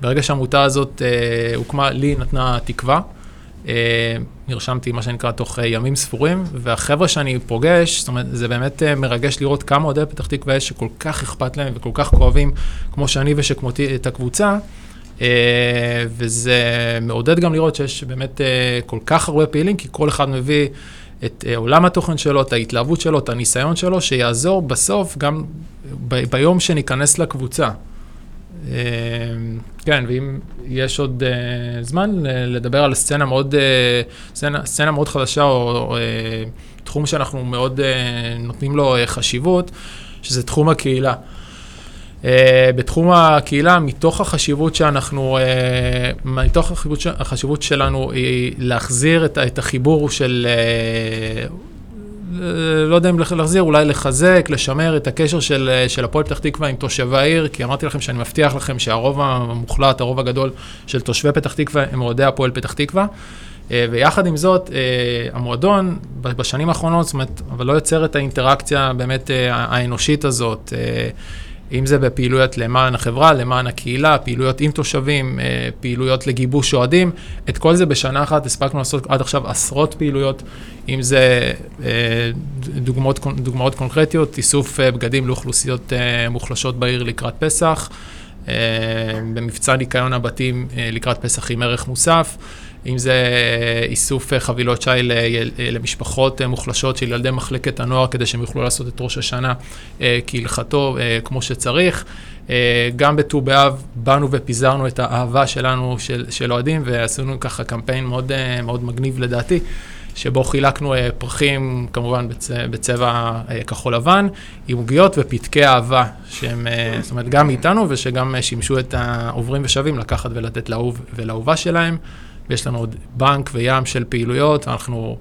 ברגע שהעמותה הזאת אה, הוקמה, לי נתנה תקווה. אה, נרשמתי, מה שנקרא, תוך אה, ימים ספורים, והחבר'ה שאני פוגש, זאת אומרת, זה באמת אה, מרגש לראות כמה אוהדי פתח תקווה יש שכל כך אכפת להם וכל כך כואבים, כמו שאני ושכמותי, את הקבוצה. וזה מעודד גם לראות שיש באמת כל כך הרבה פעילים, כי כל אחד מביא את עולם התוכן שלו, את ההתלהבות שלו, את הניסיון שלו, שיעזור בסוף גם ביום שניכנס לקבוצה. אה, כן, ואם יש עוד uh, זמן ל- לדבר על סצנה מאוד, uh, סצנה, סצנה מאוד חדשה, או uh, תחום שאנחנו מאוד uh, נותנים לו uh, חשיבות, שזה תחום הקהילה. Uh, בתחום הקהילה, מתוך החשיבות שאנחנו, uh, מתוך החשיבות, החשיבות שלנו היא להחזיר את, את החיבור של, uh, לא יודע אם להחזיר, אולי לחזק, לשמר את הקשר של, של הפועל פתח תקווה עם תושבי העיר, כי אמרתי לכם שאני מבטיח לכם שהרוב המוחלט, הרוב הגדול של תושבי פתח תקווה הם אוהדי הפועל פתח תקווה. אה, ויחד עם זאת, אה, המועדון בשנים האחרונות, זאת אומרת, אבל לא יוצר את האינטראקציה באמת אה, האנושית הזאת. אם זה בפעילויות למען החברה, למען הקהילה, פעילויות עם תושבים, אה, פעילויות לגיבוש אוהדים, את כל זה בשנה אחת הספקנו לעשות עד עכשיו עשרות פעילויות, אם זה אה, דוגמאות, דוגמאות קונקרטיות, איסוף אה, בגדים לאוכלוסיות מוחלשות בעיר לקראת פסח, במבצע ניקיון הבתים לקראת פסח עם ערך מוסף. אם זה איסוף חבילות שי למשפחות מוחלשות של ילדי מחלקת הנוער, כדי שהם יוכלו לעשות את ראש השנה אה, כהלכתו, אה, כמו שצריך. אה, גם בט"ו באב באנו ופיזרנו את האהבה שלנו, של, של אוהדים, ועשינו ככה קמפיין מאוד, מאוד מגניב לדעתי. שבו חילקנו פרחים, כמובן בצ... בצבע כחול לבן, עם עוגיות ופתקי אהבה, שהם, זאת אומרת, גם איתנו ושגם שימשו את העוברים ושבים לקחת ולתת לאהוב ולאהובה שלהם. ויש לנו עוד בנק וים של פעילויות, אנחנו...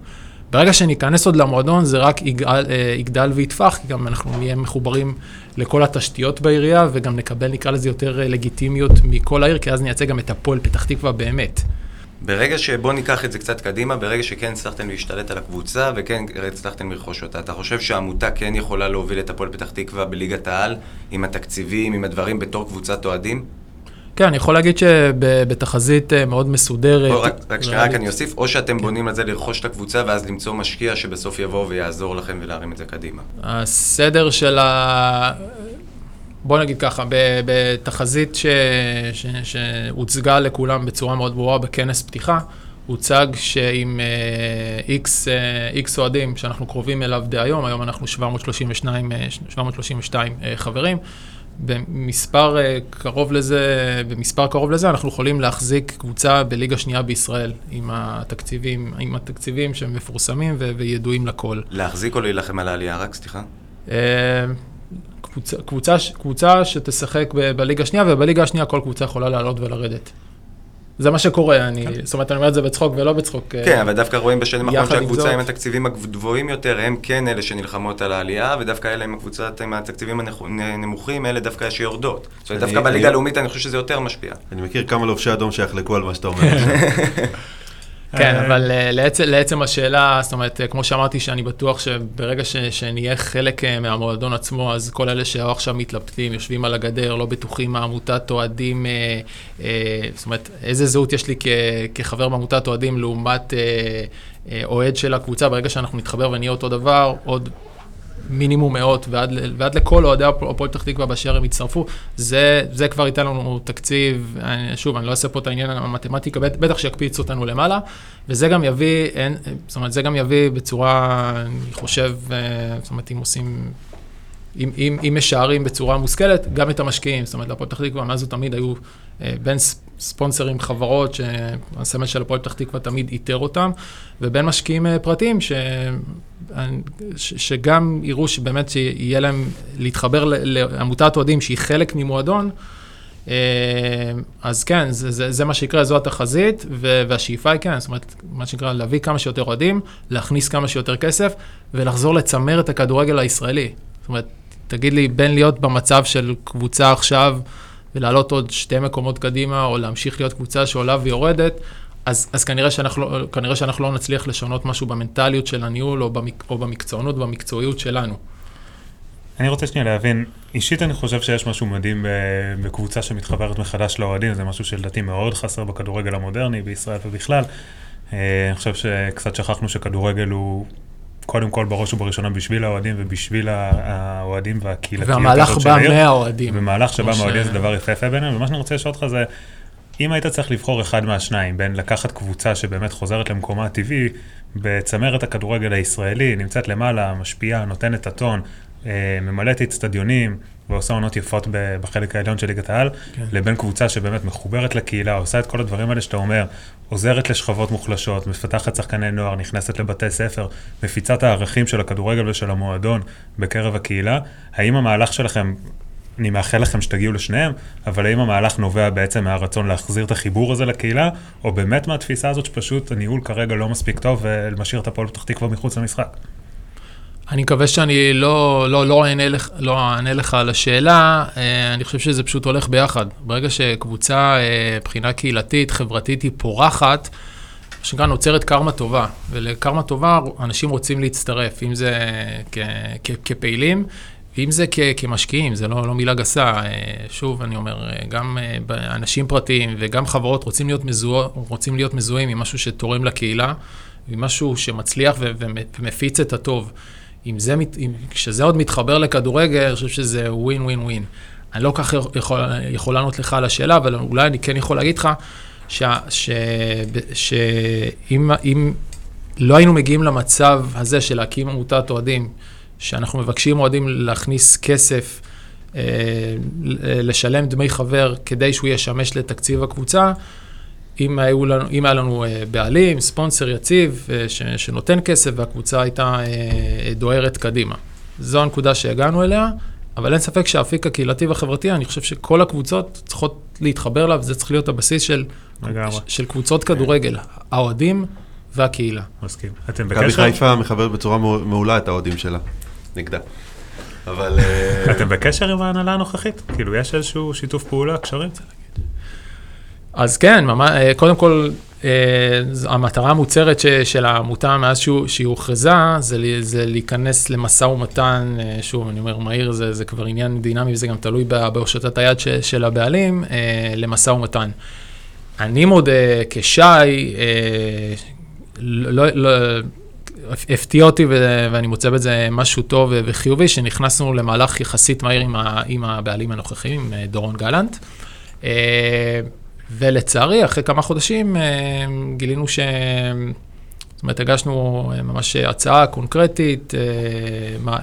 ברגע שניכנס עוד למועדון, זה רק יגדל, אה, יגדל ויתפח, כי גם אנחנו נהיה מחוברים לכל התשתיות בעירייה, וגם נקבל, נקרא לזה, יותר אה, לגיטימיות מכל העיר, כי אז נייצג גם את הפועל פתח תקווה באמת. ברגע שבוא ניקח את זה קצת קדימה, ברגע שכן הצלחתם להשתלט על הקבוצה וכן הצלחתם לרכוש אותה, אתה חושב שהעמותה כן יכולה להוביל את הפועל פתח תקווה בליגת העל, עם התקציבים, עם הדברים בתור קבוצת אוהדים? כן, אני יכול להגיד שבתחזית אה, מאוד מסודרת. רק, רק שנייה, רק אני אוסיף, או שאתם כן. בונים על זה לרכוש את הקבוצה ואז למצוא משקיע שבסוף יבוא ויעזור לכם ולהרים את זה קדימה. הסדר של ה... בוא נגיד ככה, בתחזית ש... ש... שהוצגה לכולם בצורה מאוד ברורה בכנס פתיחה, הוצג שעם איקס uh, uh, אוהדים שאנחנו קרובים אליו די היום, היום אנחנו 732, 732 uh, חברים, במספר אה, קרוב לזה, במספר קרוב לזה, אנחנו יכולים להחזיק קבוצה בליגה שנייה בישראל, עם התקציבים, עם התקציבים שהם מפורסמים ו- וידועים לכל. להחזיק או להילחם על העלייה רק, סליחה? אה, קבוצה, קבוצה, קבוצה שתשחק ב- בליגה השנייה, ובליגה השנייה כל קבוצה יכולה לעלות ולרדת. זה מה שקורה, אני, כן. זאת אומרת, אני אומר את זה בצחוק ולא בצחוק. כן, אבל דווקא רואים בשנים האחרונות שהקבוצה עם התקציבים הגבוהים יותר, הם כן אלה שנלחמות על העלייה, ודווקא אלה עם הקבוצות עם התקציבים הנמוכים, אלה דווקא שיורדות. זאת אומרת, דווקא בליגה הלאומית אני חושב שזה יותר משפיע. אני מכיר כמה לובשי אדום שיחלקו על מה שאתה אומר. כן, אה, אבל אה, לעצם, השאלה, זאת אומרת, אה, כמו שאמרתי, שאני בטוח שברגע ש, שנהיה חלק מהמועדון עצמו, אז כל אלה שהיו עכשיו מתלבטים, יושבים על הגדר, לא בטוחים מה עמותת אוהדים, זאת אומרת, איזה זהות יש לי כחבר בעמותת אוהדים לעומת אוהד של הקבוצה, ברגע שאנחנו נתחבר ונהיה אותו דבר, עוד מינימום מאות, ועד, ועד לכל אוהדי הפועל פתח תקווה באשר הם יצטרפו, זה, זה כבר ייתן לנו תקציב, אני, שוב, אני לא אעשה פה את העניין המתמטיקה, בטח שיקפיץ אותנו למעלה, וזה גם יביא, אין, זאת אומרת, זה גם יביא בצורה, אני חושב, אה, זאת אומרת, אם עושים... אם, אם, אם משערים בצורה מושכלת, גם את המשקיעים. זאת אומרת, להפועל פתח תקווה, מאז ותמיד היו בין ספונסרים, חברות, שהסמל של הפועל פתח תקווה תמיד איתר אותם, ובין משקיעים אה, פרטיים, ש, שגם יראו שבאמת שיהיה להם להתחבר לעמותת אוהדים שהיא חלק ממועדון, אה, אז כן, זה, זה, זה מה שיקרה, זו התחזית, והשאיפה היא כן, זאת אומרת, מה שנקרא, להביא כמה שיותר אוהדים, להכניס כמה שיותר כסף, ולחזור לצמר את הכדורגל הישראלי. זאת אומרת, תגיד לי, בין להיות במצב של קבוצה עכשיו ולעלות עוד שתי מקומות קדימה, או להמשיך להיות קבוצה שעולה ויורדת, אז, אז כנראה, שאנחנו, כנראה שאנחנו לא נצליח לשנות משהו במנטליות של הניהול, או, במק, או במקצוענות, במקצועיות שלנו. אני רוצה שנייה להבין, אישית אני חושב שיש משהו מדהים בקבוצה שמתחברת מחדש לאוהדים, זה משהו שלדעתי מאוד חסר בכדורגל המודרני בישראל ובכלל. אה, אני חושב שקצת שכחנו שכדורגל הוא קודם כל בראש ובראשונה בשביל האוהדים ובשביל האוהדים והקהילתיות והמהלך בא מהאוהדים. ומהלך שבא מהאוהדים זה דבר יפהפה ביניהם, ומה שאני רוצה לשאול אותך זה, אם היית צריך לבחור אחד מהשניים, בין לקחת קבוצה שבאמת חוזרת למקומה הטבעי, בצמרת הכדורגל הישראלי, נמצאת למעלה, משפיעה, נותנת את הטון, אה, ממלאת אצטדיונים ועושה עונות יפות בחלק העליון של ליגת העל, כן. לבין קבוצה שבאמת מחוברת לקהילה, עושה את כל הדברים האלה שאתה אומר, עוזרת לשכבות מוחלשות, מפתחת שחקני נוער, נכנסת לבתי ספר, מפיצה את הערכים של הכדורגל ושל המועדון בקרב הקהילה. האם המהלך שלכם, אני מאחל לכם שתגיעו לשניהם, אבל האם המהלך נובע בעצם מהרצון להחזיר את החיבור הזה לקהילה, או באמת מהתפיסה הזאת שפשוט הניהול כרגע לא מספיק טוב ומשאיר את הפועל פתח תקווה מחוץ למשחק? אני מקווה שאני לא, לא, לא, אענה לך, לא אענה לך על השאלה, אה, אני חושב שזה פשוט הולך ביחד. ברגע שקבוצה, אה, מבחינה קהילתית, חברתית, היא פורחת, מה שנקרא נוצרת קרמה טובה, ולקרמה טובה אנשים רוצים להצטרף, אם זה כ, כ, כפעילים, אם זה כ- כמשקיעים, זה לא, לא מילה גסה, אה, שוב, אני אומר, גם אנשים פרטיים וגם חברות רוצים להיות, מזוה, רוצים להיות מזוהים עם משהו שתורם לקהילה, עם משהו שמצליח ו- ומפיץ את הטוב. אם זה, אם, כשזה עוד מתחבר לכדורגל, אני חושב שזה ווין ווין ווין. אני לא כך יכול, יכול לענות לך על השאלה, אבל אולי אני כן יכול להגיד לך שאם לא היינו מגיעים למצב הזה של להקים עמותת אוהדים, שאנחנו מבקשים אוהדים להכניס כסף, אה, לשלם דמי חבר כדי שהוא ישמש לתקציב הקבוצה, אם, היו לנו, אם היה לנו אה, בעלים, ספונסר יציב, אה, ש, שנותן כסף והקבוצה הייתה אה, דוהרת קדימה. זו הנקודה שהגענו אליה, אבל אין ספק שהאפיק הקהילתי והחברתי, אני חושב שכל הקבוצות צריכות להתחבר אליו, זה צריך להיות הבסיס של. של קבוצות כדורגל, האוהדים והקהילה. מסכים. אתם מכבי בקשר? חיפה מחברת בצורה מעו- מעולה את האוהדים שלה. נגדה. אבל... אתם בקשר עם ההנהלה הנוכחית? כאילו, יש איזשהו שיתוף פעולה, קשרים? אז כן, אה, קודם כל, אה, המטרה המוצהרת של העמותה מאז שהיא הוכרזה, זה, זה להיכנס למשא ומתן, אה, שוב, אני אומר מהיר, זה, זה כבר עניין דינמי וזה גם תלוי בהושטת היד ש, של הבעלים, למשא ומתן. אני מודה, כשי, לא, לא, הפתיע אותי ו- ואני מוצא בזה משהו טוב וחיובי, שנכנסנו למהלך יחסית מהיר עם, ה- עם הבעלים הנוכחים, דורון גלנט. ולצערי, אחרי כמה חודשים אה, גילינו ש... זאת אומרת, הגשנו אה, ממש הצעה קונקרטית, אה,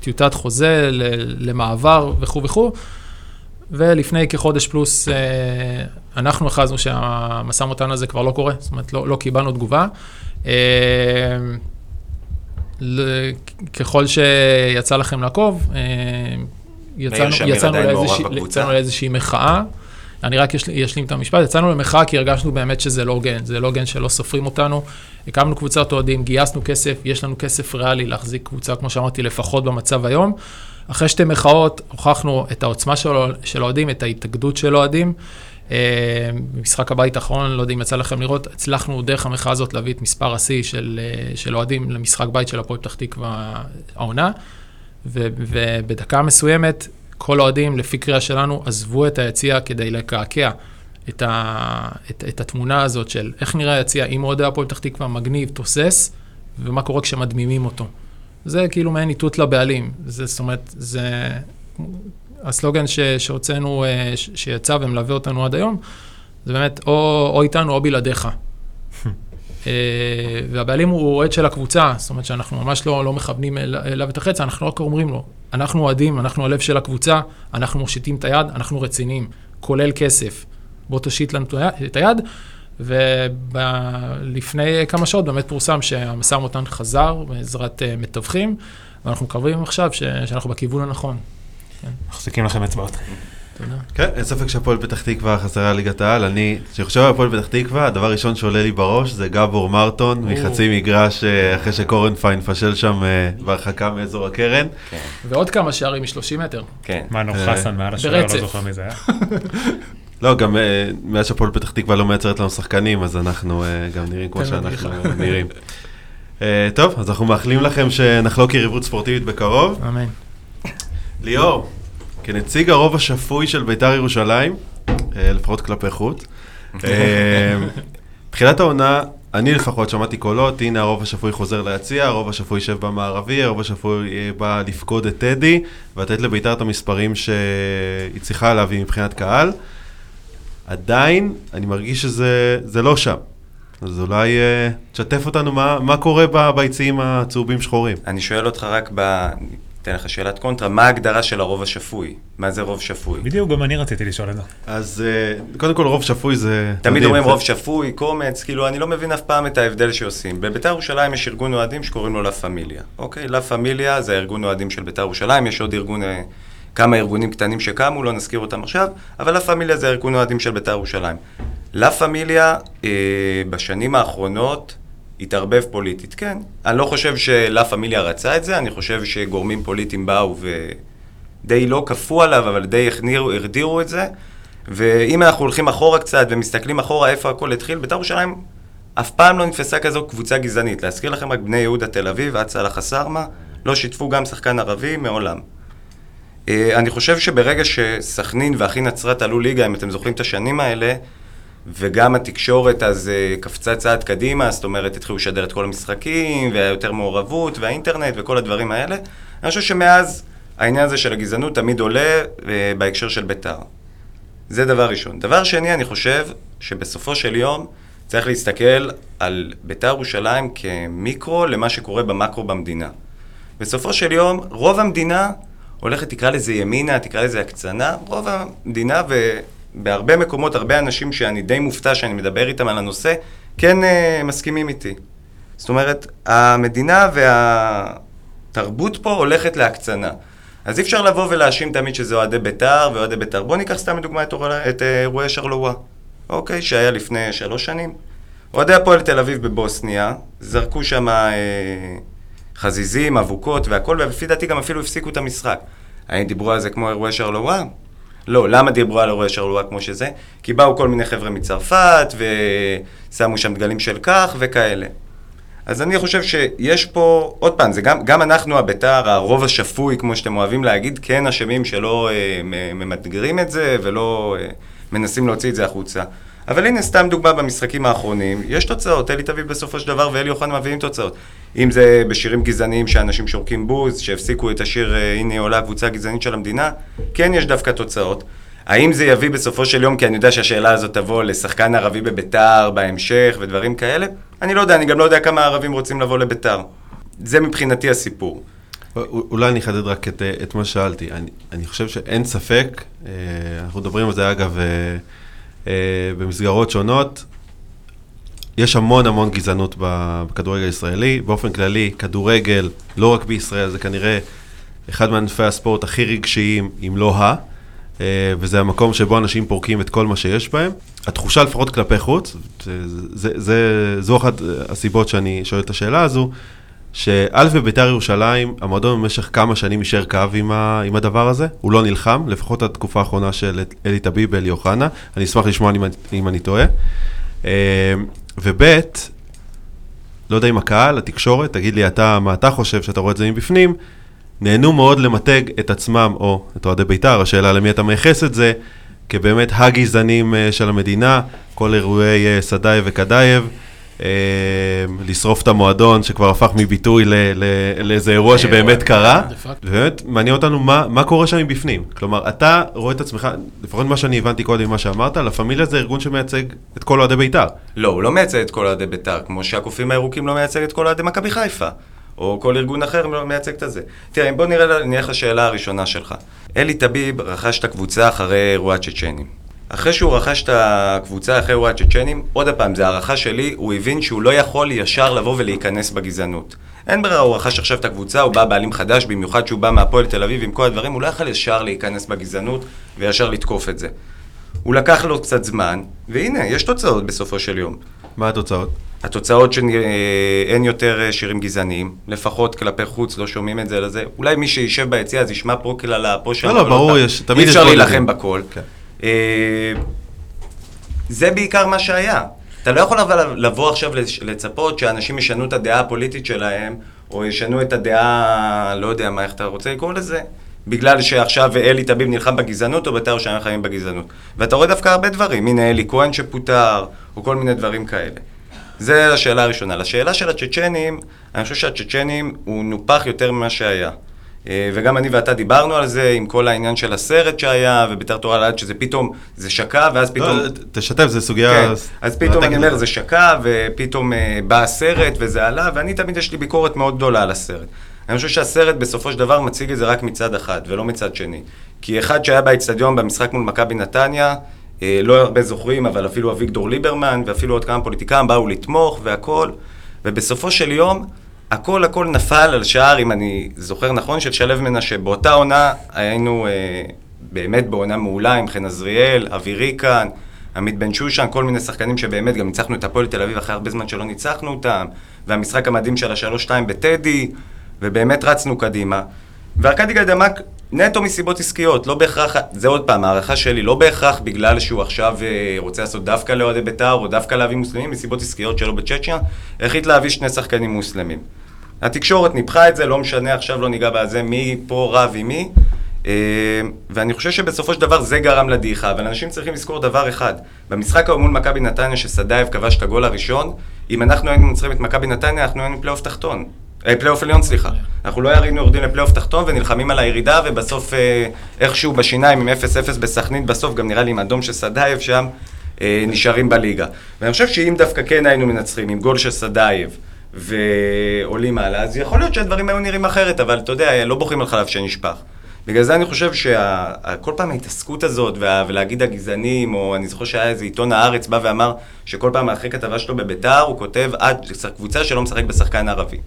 טיוטת חוזה למעבר וכו' וכו', ולפני כחודש פלוס אנחנו הכרזנו שהמשא ומתן הזה כבר לא קורה, זאת אומרת, לא, לא קיבלנו תגובה. ככל שיצא לכם לעקוב, יצאנו, יצאנו? יצאנו לאיזושהי מחאה. אני רק אשל- אשלים את המשפט, יצאנו למחאה כי הרגשנו באמת שזה לא הוגן, זה לא הוגן שלא סופרים אותנו. הקמנו קבוצת אוהדים, גייסנו כסף, יש לנו כסף ריאלי להחזיק קבוצה, כמו שאמרתי, לפחות במצב היום. אחרי שתי מחאות, הוכחנו את העוצמה של, האוהדים, את ההתאגדות של האוהדים. אה, במשחק הבית האחרון, לא יודע אם יצא לכם לראות, הצלחנו דרך המחאה הזאת להביא את מספר השיא של, אה, אוהדים למשחק בית של הפועל פתח תקווה העונה. ובדקה מסוימת, כל האוהדים, לפי קריאה שלנו, עזבו את היציע כדי לקעקע את, ה- את, את התמונה הזאת של איך נראה היציע, אם אוהדי הפועל פתח תקווה מגניב, תוסס, ומה קורה כשמדמימים אותו. זה כאילו מעין איתות לבעלים. זה, זאת אומרת, זה הסלוגן שהוצאנו, אה, שיצא ומלווה אותנו עד היום, זה באמת או, או איתנו או בלעדיך. אה, והבעלים הוא אוהד של הקבוצה, זאת אומרת שאנחנו ממש לא, לא מכוונים אל- אליו את החץ, אנחנו רק אומרים לו, אנחנו אוהדים, אנחנו הלב של הקבוצה, אנחנו מושיטים את היד, אנחנו רציניים, כולל כסף. בוא תושיט לנו את היד-. ולפני כמה שעות באמת פורסם שהמשא ומתן חזר בעזרת אה, מתווכים, ואנחנו מקווים עכשיו ש- שאנחנו בכיוון הנכון. מחזיקים לכם אצבעות. כן, אין ספק שהפועל פתח תקווה חסרה ליגת העל. אני, כשאני חושב על הפועל פתח תקווה, הדבר הראשון שעולה לי בראש זה גבור מרטון, מחצי מגרש אה, אחרי שקורנפיין פשל שם אה, בהרחקה מאזור הקרן. כן, ועוד כמה שערים מ-30 מטר. כן. מנו אה, חסן מעל השוער, ברצף. לא זוכר מי זה היה. לא, גם מאז שהפועל פתח תקווה לא מייצרת לנו שחקנים, אז אנחנו גם נראים כמו שאנחנו. נראים. טוב, אז אנחנו מאחלים לכם שנחלוק יריבות ספורטיבית בקרוב. אמן. ליאור, כנציג הרוב השפוי של בית"ר ירושלים, אה, לפחות כלפי חוץ, אה, תחילת העונה, אני לפחות שמעתי קולות, הנה הרוב השפוי חוזר ליציע, הרוב השפוי יושב במערבי, הרוב השפוי אה, בא לפקוד את טדי, ולתת לבית"ר את המספרים שהיא צריכה להביא מבחינת קהל. עדיין, אני מרגיש שזה זה לא שם. אז אולי אה, תשתף אותנו מה, מה קורה ביציעים הצהובים שחורים. אני שואל אותך רק ב... אתן לך שאלת קונטרה, מה ההגדרה של הרוב השפוי? מה זה רוב שפוי? בדיוק, גם אני רציתי לשאול את זה. אז אה, קודם כל רוב שפוי זה... תמיד אומרים רוב שפוי, קומץ, כאילו אני לא מבין אף פעם את ההבדל שעושים. בביתר ירושלים יש ארגון אוהדים שקוראים לו לה פמיליה. אוקיי? לה פמיליה זה הארגון אוהדים של ביתר ירושלים, יש עוד ארגון, אה, כמה ארגונים קטנים שקמו, לא נזכיר אותם עכשיו, אבל לה פמיליה זה ארגון אוהדים של ביתר ירושלים. לה פמיליה אה, בשנים האחרונות התערבב פוליטית, כן. אני לא חושב שלה פמיליה רצה את זה, אני חושב שגורמים פוליטיים באו ודי לא כפו עליו, אבל די הכנירו- הרדירו את זה. ואם אנחנו הולכים אחורה קצת ומסתכלים אחורה איפה הכל התחיל, בית"ר ירושלים אף פעם לא נתפסה כזו קבוצה גזענית. להזכיר לכם רק בני יהודה תל אביב, עד סאלח א-סארמה, לא שיתפו גם שחקן ערבי מעולם. אה, אני חושב שברגע שסכנין ואחי נצרת עלו ליגה, אם אתם זוכרים את השנים האלה, וגם התקשורת אז uh, קפצה צעד קדימה, זאת אומרת, התחילו לשדר את כל המשחקים, והיה יותר מעורבות, והאינטרנט וכל הדברים האלה. אני חושב שמאז העניין הזה של הגזענות תמיד עולה uh, בהקשר של בית"ר. זה דבר ראשון. דבר שני, אני חושב שבסופו של יום צריך להסתכל על בית"ר ירושלים כמיקרו למה שקורה במקרו במדינה. בסופו של יום, רוב המדינה הולכת, תקרא לזה ימינה, תקרא לזה הקצנה, רוב המדינה, ובהרבה מקומות, הרבה אנשים שאני די מופתע שאני מדבר איתם על הנושא, כן uh, מסכימים איתי. זאת אומרת, המדינה והתרבות פה הולכת להקצנה. אז אי אפשר לבוא ולהאשים תמיד שזה אוהדי בית"ר ואוהדי בית"ר. בואו ניקח סתם לדוגמה את, את אה, אירועי שרלואה, אוקיי? שהיה לפני שלוש שנים. אוהדי הפועל תל אביב בבוסניה, זרקו שם אה, חזיזים, אבוקות והכל, ולפי דעתי גם אפילו הפסיקו את המשחק. האם דיברו על זה כמו אירועי שרלואה? לא, למה דיברו על אירועי שרלואה כמו שזה? כי באו כל מיני חבר'ה מצרפת, ושמו שם דגלים של כך וכאלה. אז אני חושב שיש פה, עוד פעם, זה גם, גם אנחנו, הבית"ר, הרוב השפוי, כמו שאתם אוהבים להגיד, כן אשמים שלא אה, ממדגרים את זה ולא אה, מנסים להוציא את זה החוצה. אבל הנה, סתם דוגמה במשחקים האחרונים, יש תוצאות, אלי תביא בסופו של דבר ואלי אוחנה מביאים תוצאות. אם זה בשירים גזעניים שאנשים שורקים בוז, שהפסיקו את השיר אה, הנה עולה הקבוצה הגזענית של המדינה, כן יש דווקא תוצאות. האם זה יביא בסופו של יום, כי אני יודע שהשאלה הזאת תבוא לשחקן ערבי בביתר בהמשך ודברים כאלה? אני לא יודע, אני גם לא יודע כמה ערבים רוצים לבוא לביתר. זה מבחינתי הסיפור. אולי אני אחדד רק את, את מה ששאלתי. אני, אני חושב שאין ספק, אה, אנחנו מדברים על זה אגב אה, אה, במסגרות שונות, יש המון המון גזענות בכדורגל הישראלי. באופן כללי, כדורגל, לא רק בישראל, זה כנראה אחד מענפי הספורט הכי רגשיים, אם לא ה... אה, וזה המקום שבו אנשים פורקים את כל מה שיש בהם. התחושה לפחות כלפי חוץ, זה, זה, זה, זו אחת הסיבות שאני שואל את השאלה הזו, שא' בביתר ירושלים, המועדון במשך כמה שנים יישר קו עם, ה, עם הדבר הזה, הוא לא נלחם, לפחות התקופה האחרונה של אלי טביב ואלי אוחנה, אני אשמח לשמוע אם, אם אני טועה. אה, וב', לא יודע אם הקהל, התקשורת, תגיד לי אתה, מה אתה חושב שאתה רואה את זה מבפנים, נהנו מאוד למתג את עצמם, או את אוהדי בית"ר, השאלה למי אתה מייחס את זה, כבאמת הגזענים אה, של המדינה, כל אירועי אה, סדאייב וקדאייב, לשרוף את המועדון שכבר הפך מביטוי לאיזה אירוע שבאמת קרה, ובאמת מעניין אותנו מה, מה קורה שם מבפנים. כלומר, אתה רואה את עצמך, לפחות מה שאני הבנתי קודם ממה שאמרת, לה פמיליה זה ארגון שמייצג את כל אוהדי בית"ר. לא, הוא לא מייצג את כל אוהדי בית"ר, כמו שהקופים הירוקים לא מייצג את כל אוהדי מכבי חיפה. או כל ארגון אחר מייצג את זה. תראה, בוא נראה, נלך לשאלה הראשונה שלך. אלי טביב רכש את הקבוצה אחרי אירוע הצ'צ'נים. אחרי שהוא רכש את הקבוצה אחרי אירוע הצ'צ'נים, עוד פעם, זו הערכה שלי, הוא הבין שהוא לא יכול ישר לבוא ולהיכנס בגזענות. אין ברירה, הוא רכש עכשיו את הקבוצה, הוא בא בעלים חדש, במיוחד שהוא בא מהפועל תל אביב עם כל הדברים, הוא לא יכול ישר להיכנס בגזענות וישר לתקוף את זה. הוא לקח לו קצת זמן, והנה, יש תוצאות בסופו של יום. מה התוצאות? התוצאות שאין יותר אה, שירים גזעניים, לפחות כלפי חוץ, לא שומעים את זה לזה. אולי מי שישב ביציע אז ישמע פה קללה, פה שם. לא, לא, ברור, יש, תמיד יש... אי אפשר להילחם בכל. כן. אה, זה בעיקר מה שהיה. אתה לא יכול לבוא עכשיו לצפות שאנשים ישנו את הדעה הפוליטית שלהם, או ישנו את הדעה, לא יודע מה, איך אתה רוצה לקרוא לזה, בגלל שעכשיו אלי טביב נלחם בגזענות, או בית"ר ירושלים חיים בגזענות. ואתה רואה דווקא הרבה דברים, הנה אלי כהן שפוטר, או כל מיני דברים כאלה. זה השאלה הראשונה. לשאלה של הצ'צ'נים, אני חושב שהצ'צ'נים הוא נופח יותר ממה שהיה. אה, וגם אני ואתה דיברנו על זה עם כל העניין של הסרט שהיה, וביתר תורה לאט שזה פתאום, זה שקע, ואז פתאום... לא, תשתף, זה סוגיה... כן, אז פתאום אני אומר, זה שקע, ופתאום אה, בא הסרט, וזה עלה, ואני תמיד יש לי ביקורת מאוד גדולה על הסרט. אני חושב שהסרט בסופו של דבר מציג את זה רק מצד אחד, ולא מצד שני. כי אחד שהיה באצטדיון במשחק מול מכבי נתניה, לא הרבה זוכרים, אבל אפילו אביגדור ליברמן ואפילו עוד כמה פוליטיקאים באו לתמוך והכל, ובסופו של יום הכל הכל נפל על שער, אם אני זוכר נכון, של שלו מנשה. באותה עונה היינו אה, באמת בעונה מעולה עם חן עזריאל, אבי ריקן, עמית בן שושן, כל מיני שחקנים שבאמת גם ניצחנו את הפועל תל אביב אחרי הרבה זמן שלא ניצחנו אותם, והמשחק המדהים של השלוש שתיים בטדי, ובאמת רצנו קדימה. וארכדי גיידמק נטו מסיבות עסקיות, לא בהכרח, זה עוד פעם, הערכה שלי, לא בהכרח בגלל שהוא עכשיו אה, רוצה לעשות דווקא לאוהדי בית"ר, או דווקא להביא מוסלמים, מסיבות עסקיות שלו בצ'צ'יה, החליט להביא שני שחקנים מוסלמים. התקשורת ניפחה את זה, לא משנה, עכשיו לא ניגע בזה, מי פה רב עם מי. אה, ואני חושב שבסופו של דבר זה גרם לדעיכה, אבל אנשים צריכים לזכור דבר אחד. במשחק ההוא מול מכבי נתניה, שסדאייב כבש את הגול הראשון, אם אנחנו היינו מנצחים את מכבי נתניה, אנחנו היינו פלייאוף תחתון. אה, פלייאוף עליון, סליחה. אנחנו לא היינו יורדים לפלייאוף תחתון ונלחמים על הירידה, ובסוף אה, איכשהו בשיניים עם 0-0 בסכנין, בסוף גם נראה לי עם אדום של סדאייב שם, אה, נשארים בליגה. ואני חושב שאם דווקא כן היינו מנצחים עם גול של סדאייב, ועולים הלאה, אז יכול להיות שהדברים היו נראים אחרת, אבל אתה יודע, לא בוכים על חלב שנשפך. בגלל זה אני חושב שכל פעם ההתעסקות הזאת, וה, ולהגיד הגזענים, או אני זוכר שהיה איזה עיתון הארץ בא ואמר שכל פעם אחרי כתבה שלו בביתר, הוא כותב קבוצה שלא משחק בשחקן ערבי.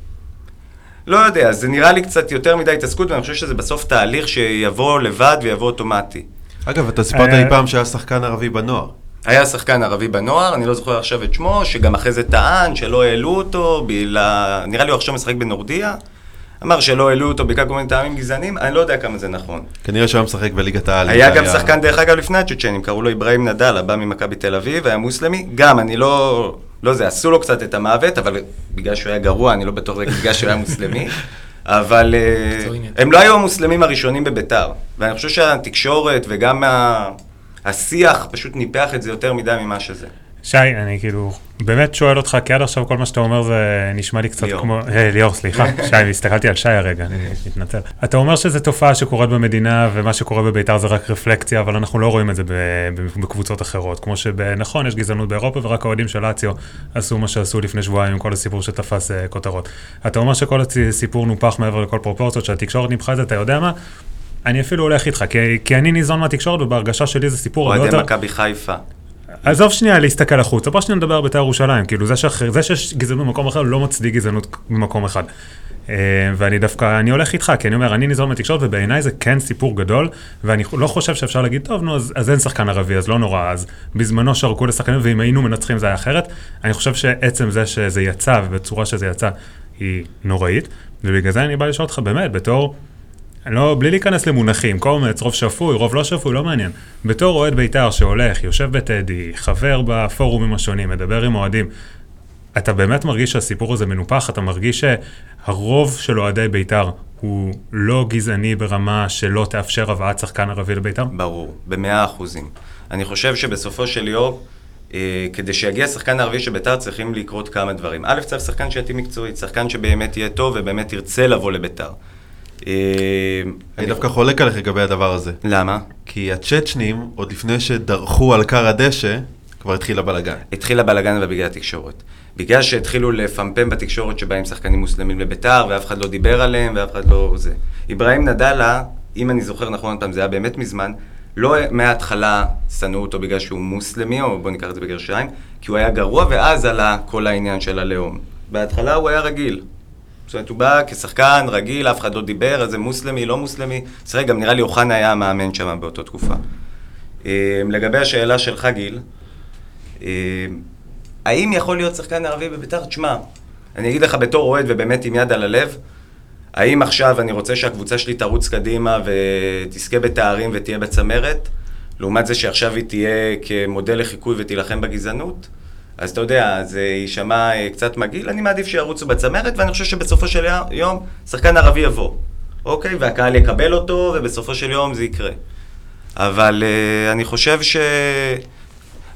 לא יודע, זה נראה לי קצת יותר מדי התעסקות, ואני חושב שזה בסוף תהליך שיבוא לבד ויבוא אוטומטי. אגב, אתה סיפרת אה, לי פעם שהיה שחקן ערבי בנוער. היה שחקן ערבי בנוער, אני לא זוכר עכשיו את שמו, שגם אחרי זה טען שלא העלו אותו, בגלל... נראה לי הוא עכשיו משחק בנורדיה. אמר שלא העלו אותו בגלל כל מיני טעמים גזענים, אני לא יודע כמה זה נכון. כנראה שהוא היה משחק בליגת העל. היה גם שחקן, דרך אגב, לפני הצ'צ'נים, קראו לו אברהים נדאלה, בא ממכבי תל אביב, היה מוסלמי. גם, אני לא... לא זה, עשו לו קצת את המוות, אבל בגלל שהוא היה גרוע, אני לא בטוח בגלל שהוא היה מוסלמי. אבל אה, הם לא היו המוסלמים הראשונים בביתר. ואני חושב שהתקשורת וגם השיח פשוט ניפח את זה יותר מדי ממה שזה. שי, אני כאילו באמת שואל אותך, כי עד עכשיו כל מה שאתה אומר זה נשמע לי קצת ליאור. כמו... אה, ליאור, סליחה, שי, הסתכלתי על שי הרגע, אני מתנצל. אתה אומר שזו תופעה שקורית במדינה, ומה שקורה בביתר זה רק רפלקציה, אבל אנחנו לא רואים את זה בקבוצות אחרות. כמו שנכון, יש גזענות באירופה, ורק האוהדים של לאציו עשו מה שעשו לפני שבועיים עם כל הסיפור שתפס אה, כותרות. אתה אומר שכל הסיפור נופח מעבר לכל פרופורציות, שהתקשורת ניפחה את זה, אתה יודע מה? אני אפילו הולך איתך, כי, כי אני ניזון מהתקשורת, ובהרגשה שלי זה סיפור הרבה אוהדי יותר... מכבי חיפה. עזוב שנייה להסתכל החוצה, בוא שנייה נדבר על בית"ר ירושלים, כאילו זה, שאחר, זה שיש גזענות במקום אחר לא מצדיק גזענות במקום אחד. אה, ואני דווקא, אני הולך איתך, כי אני אומר, אני ניזון מהתקשורת, ובעיניי זה כן סיפור גדול, ואני לא חושב שאפשר להגיד, טוב, נו, אז, אז אין שחקן ערבי, אז לא נורא, אז בזמנו שרקו לשחקנים, ואם היינו מנצחים זה היה אחרת. אני חושב שעצם זה שזה יצא, ובצורה שזה יצא, היא נוראית, ובגלל זה אני בא לשאול אותך, באמת, בתור... לא, בלי להיכנס למונחים, קומץ, רוב שפוי, רוב לא שפוי, לא מעניין. בתור אוהד בית"ר שהולך, יושב בטדי, חבר בפורומים השונים, מדבר עם אוהדים, אתה באמת מרגיש שהסיפור הזה מנופח? אתה מרגיש שהרוב של אוהדי בית"ר הוא לא גזעני ברמה שלא תאפשר הבאת שחקן ערבי לבית"ר? ברור, במאה אחוזים. אני חושב שבסופו של יום, אה, כדי שיגיע שחקן ערבי של ביתר צריכים לקרות כמה דברים. א', צריך שחקן שיתאים מקצועית, שחקן שבאמת יהיה טוב ובאמת ירצה לבוא לביתר. אה, אני דווקא חולק עליך לגבי הדבר הזה. למה? כי הצ'צ'נים, עוד לפני שדרכו על כר הדשא, כבר התחיל הבלאגן. התחיל הבלאגן אבל בגלל התקשורת. בגלל שהתחילו לפמפם בתקשורת שבאים שחקנים מוסלמים לביתר, ואף אחד לא דיבר עליהם, ואף אחד לא... זה. אברהים נדאלה, אם אני זוכר נכון פעם, זה היה באמת מזמן, לא מההתחלה שנאו אותו בגלל שהוא מוסלמי, או בוא ניקח את זה בגרשיים, כי הוא היה גרוע, ואז עלה כל העניין של הלאום. בהתחלה הוא היה רגיל. זאת אומרת, הוא בא כשחקן רגיל, אף אחד לא דיבר, אז זה מוסלמי, לא מוסלמי. סליחה, גם נראה לי אוחנה היה המאמן שם באותה תקופה. אה, לגבי השאלה שלך, גיל, אה, האם יכול להיות שחקן ערבי בביתר? תשמע, אני אגיד לך בתור אוהד ובאמת עם יד על הלב, האם עכשיו אני רוצה שהקבוצה שלי תרוץ קדימה ותזכה בתארים ותהיה בצמרת, לעומת זה שעכשיו היא תהיה כמודל לחיקוי ותילחם בגזענות? אז אתה יודע, זה יישמע אה, קצת מגעיל, אני מעדיף שירוצו בצמרת, ואני חושב שבסופו של יום שחקן ערבי יבוא, אוקיי? והקהל יקבל אותו, ובסופו של יום זה יקרה. אבל uh, אני חושב ש...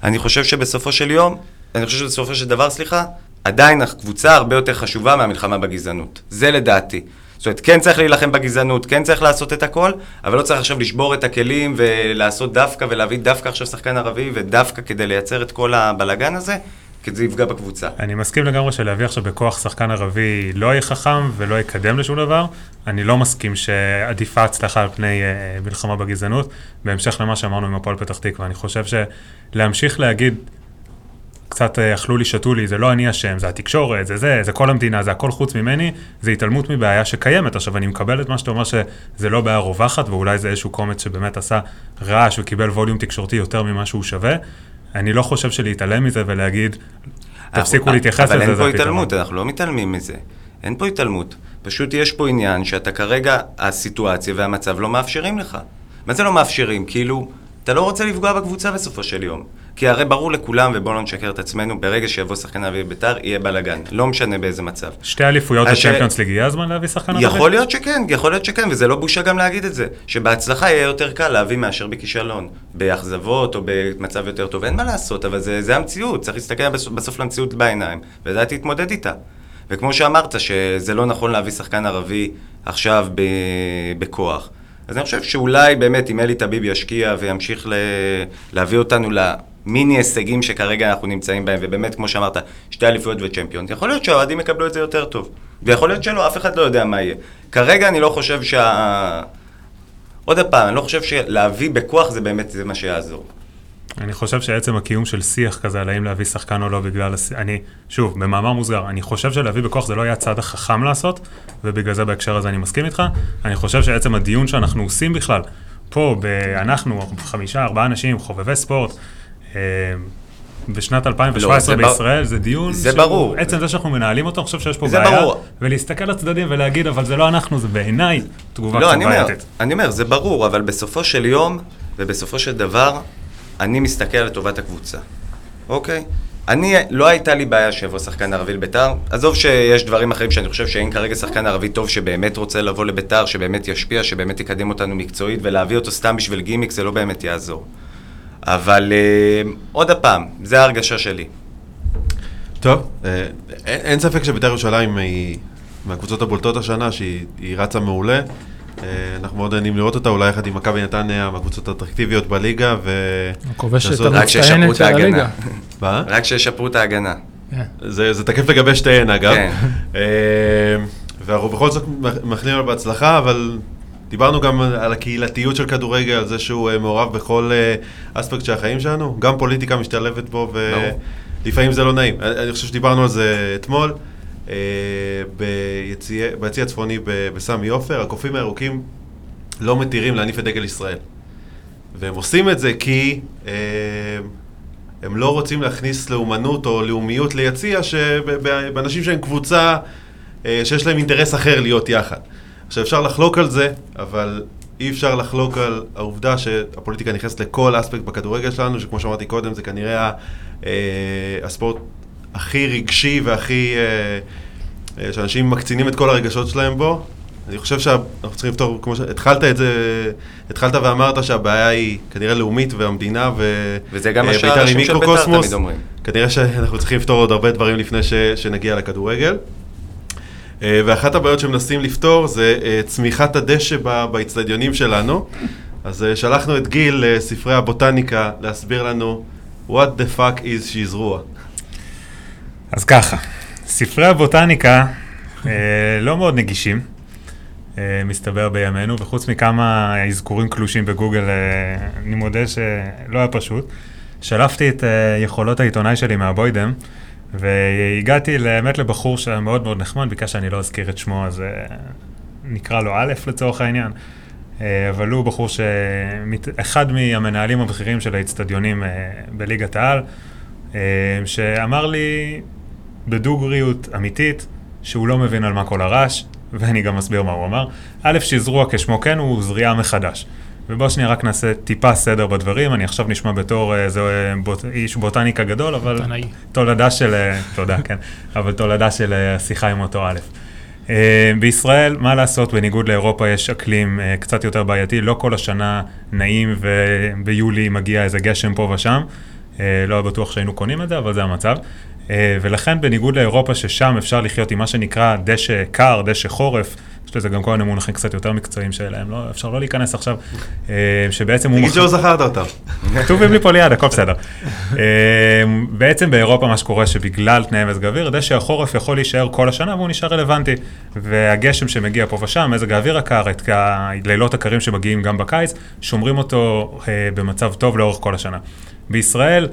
אני חושב שבסופו של יום, אני חושב שבסופו של דבר, סליחה, עדיין הקבוצה הרבה יותר חשובה מהמלחמה בגזענות. זה לדעתי. זאת אומרת, כן צריך להילחם בגזענות, כן צריך לעשות את הכל, אבל לא צריך עכשיו לשבור את הכלים ולעשות דווקא ולהביא דווקא עכשיו שחקן ערבי ודווקא כדי לייצר את כל הבלגן הזה, כי זה יפגע בקבוצה. אני מסכים לגמרי שלהביא עכשיו בכוח שחקן ערבי לא יהיה חכם ולא יקדם לשום דבר. אני לא מסכים שעדיפה הצלחה על פני אה, מלחמה בגזענות. בהמשך למה שאמרנו עם הפועל פתח תקווה, אני חושב שלהמשיך להגיד, קצת אה, אכלו לי, שתו לי, זה לא אני אשם, זה התקשורת, זה זה, זה כל המדינה, זה הכל חוץ ממני, זה התעלמות מבעיה שקיימת. עכשיו, אני מקבל את מה שאתה אומר שזה לא בעיה רווחת, ואולי זה איזשהו קומץ שבאמת עשה רעש וקיבל ווליום תקשורתי יותר ממה שהוא שווה. אני לא חושב שלהתעלם מזה ולהגיד, תפסיקו אבל- להתייחס לזה, אבל אין פה. התעלמות, אנחנו לא מתעלמים מזה. אין פה התעלמות. פשוט יש פה עניין שאתה כרגע, הסיטואציה והמצב לא מאפשרים לך. מה זה לא מאפשרים? כאילו, אתה לא רוצה לפגוע בקבוצה בסופו של יום. כי הרי ברור לכולם, ובואו לא נשקר את עצמנו, ברגע שיבוא שחקן ערבי בביתר, יהיה בלאגן. לא משנה באיזה מצב. שתי אליפויות בצ'מפיונס ליג, יהיה הזמן להביא שחקן ערבי? יכול להיות שכן, יכול להיות שכן, וזה לא בושה גם להגיד את זה. שבהצלחה יהיה יותר קל להביא מאשר בכישלון. באכזבות או במצב יותר טוב, אין מה לעשות, אבל זה, זה המציאות, צריך להסתכל בסוף, בסוף למציאות בעיניים, ולדעת להתמודד איתה. וכמו שאמרת, שזה לא נכון להביא שחקן ערבי עכשיו ב, בכוח. אז אני חושב שאולי באמת אם אלי טביב ישקיע וימשיך ל, להביא אותנו למיני הישגים שכרגע אנחנו נמצאים בהם, ובאמת, כמו שאמרת, שתי אליפויות וצ'מפיון, יכול להיות שהאוהדים יקבלו את זה יותר טוב. ויכול להיות שלא, אף אחד לא יודע מה יהיה. כרגע אני לא חושב שה... עוד פעם, אני לא חושב שלהביא בכוח זה באמת זה מה שיעזור. אני חושב שעצם הקיום של שיח כזה על האם להביא שחקן או לא בגלל... הס... אני, שוב, במאמר מוסגר, אני חושב שלהביא בכוח זה לא יהיה הצעד החכם לעשות, ובגלל זה בהקשר הזה אני מסכים איתך. אני חושב שעצם הדיון שאנחנו עושים בכלל, פה. אנחנו, חמישה, ארבעה אנשים, חובבי ספורט, בשנת 2017 לא, זה בר- בישראל, זה דיון זה שהוא- ברור. עצם זה שאנחנו מנהלים אותו, אני חושב שיש פה זה בעיה. ברור. ולהסתכל לצדדים ולהגיד, אבל זה לא אנחנו, זה בעיניי תגובה לא, אני אומר. אני אומר, זה ברור, אבל בסופו של יום, ובסופו של דבר, אני מסתכל על טובת הקבוצה, אוקיי? אני, לא הייתה לי בעיה שיבוא שחקן ערבי לביתר. עזוב שיש דברים אחרים שאני חושב שאין כרגע שחקן ערבי טוב שבאמת רוצה לבוא לביתר, שבאמת ישפיע, שבאמת יקדם אותנו מקצועית, ולהביא אותו סתם בשביל גימיק זה לא באמת יעזור. אבל אה, עוד פעם, זה ההרגשה שלי. טוב, אה, אין אין ספק שבית"ר ירושלים היא מהקבוצות הבולטות השנה, שהיא היא רצה מעולה. אה, אנחנו מאוד נהנים לראות אותה, אולי יחד עם מכבי נתניה, מהקבוצות האטרקטיביות בליגה, ו... הכובשת המצטיינת של. הליגה. מה? רק שישפרו את ההגנה. כן. זה, זה תקף לגבי שתיהן אגב. כן. ואנחנו בכל זאת מאחלים לו בהצלחה, אבל דיברנו גם על הקהילתיות של כדורגל, על זה שהוא אה, מעורב בכל אה, אספקט של החיים שלנו, גם פוליטיקה משתלבת בו. ולפעמים זה לא נעים. אני חושב שדיברנו על זה אתמול, אה, ביציע הצפוני בסמי עופר, הקופים הירוקים לא מתירים להניף את דגל ישראל. והם עושים את זה כי הם לא רוצים להכניס לאומנות או לאומיות ליציע שבאנשים שהם קבוצה שיש להם אינטרס אחר להיות יחד. עכשיו אפשר לחלוק על זה, אבל אי אפשר לחלוק על העובדה שהפוליטיקה נכנסת לכל אספקט בכדורגל שלנו, שכמו שאמרתי קודם, זה כנראה אה, הספורט הכי רגשי והכי... אה, אה, שאנשים מקצינים את כל הרגשות שלהם בו. אני חושב שאנחנו צריכים לפתור, כמו שהתחלת את זה, התחלת ואמרת שהבעיה היא כנראה לאומית והמדינה ו... וזה גם מה אה, בית"ר היא שהאנשים של בית"ר. תמיד אומרים. כנראה שאנחנו צריכים לפתור עוד הרבה דברים לפני ש... שנגיע לכדורגל. אה, ואחת הבעיות שמנסים לפתור זה אה, צמיחת הדשא באצטדיונים שלנו. אז אה, שלחנו את גיל לספרי הבוטניקה להסביר לנו what the fuck is שיזרוע. אז ככה, ספרי הבוטניקה לא מאוד נגישים, מסתבר בימינו, וחוץ מכמה אזכורים קלושים בגוגל, אני מודה שלא היה פשוט. שלפתי את יכולות העיתונאי שלי מהבוידם, והגעתי באמת לבחור שהיה מאוד מאוד נחמד, ביקש שאני לא אזכיר את שמו, אז אה, נקרא לו א' לצורך העניין. אה, אבל הוא בחור שאחד מהמנהלים הבכירים של האיצטדיונים אה, בליגת העל, שאמר לי בדוגריות אמיתית שהוא לא מבין על מה כל הרעש, ואני גם אסביר מה הוא אמר. א', שזרוע כשמו כן הוא זריעה מחדש. ובואו שנייה רק נעשה טיפה סדר בדברים, אני עכשיו נשמע בתור איזה אה, בוט, איש בוטניקה גדול, אבל בוטנאי. תולדה של, אה, תודה, כן, אבל תולדה של אה, השיחה עם אותו א'. אה, בישראל, מה לעשות, בניגוד לאירופה יש אקלים אה, קצת יותר בעייתי, לא כל השנה נעים וביולי מגיע איזה גשם פה ושם, אה, לא היה בטוח שהיינו קונים את זה, אבל זה המצב. אה, ולכן בניגוד לאירופה, ששם אפשר לחיות עם מה שנקרא דשא קר, דשא חורף, יש לזה גם כל מיני מונחים קצת יותר מקצועיים שלהם, לא, אפשר לא להיכנס עכשיו, אה, שבעצם הוא... תגיד שלא זכרת אותם. כתובים לי פה ליד, הכל בסדר. אה, בעצם באירופה מה שקורה שבגלל תנאי מזג האוויר, דשא החורף יכול להישאר כל השנה והוא נשאר רלוונטי. והגשם שמגיע פה ושם, מזג האוויר הקר, את הלילות הקרים שמגיעים גם בקיץ, שומרים אותו אה, במצב טוב לאורך כל השנה. בישראל,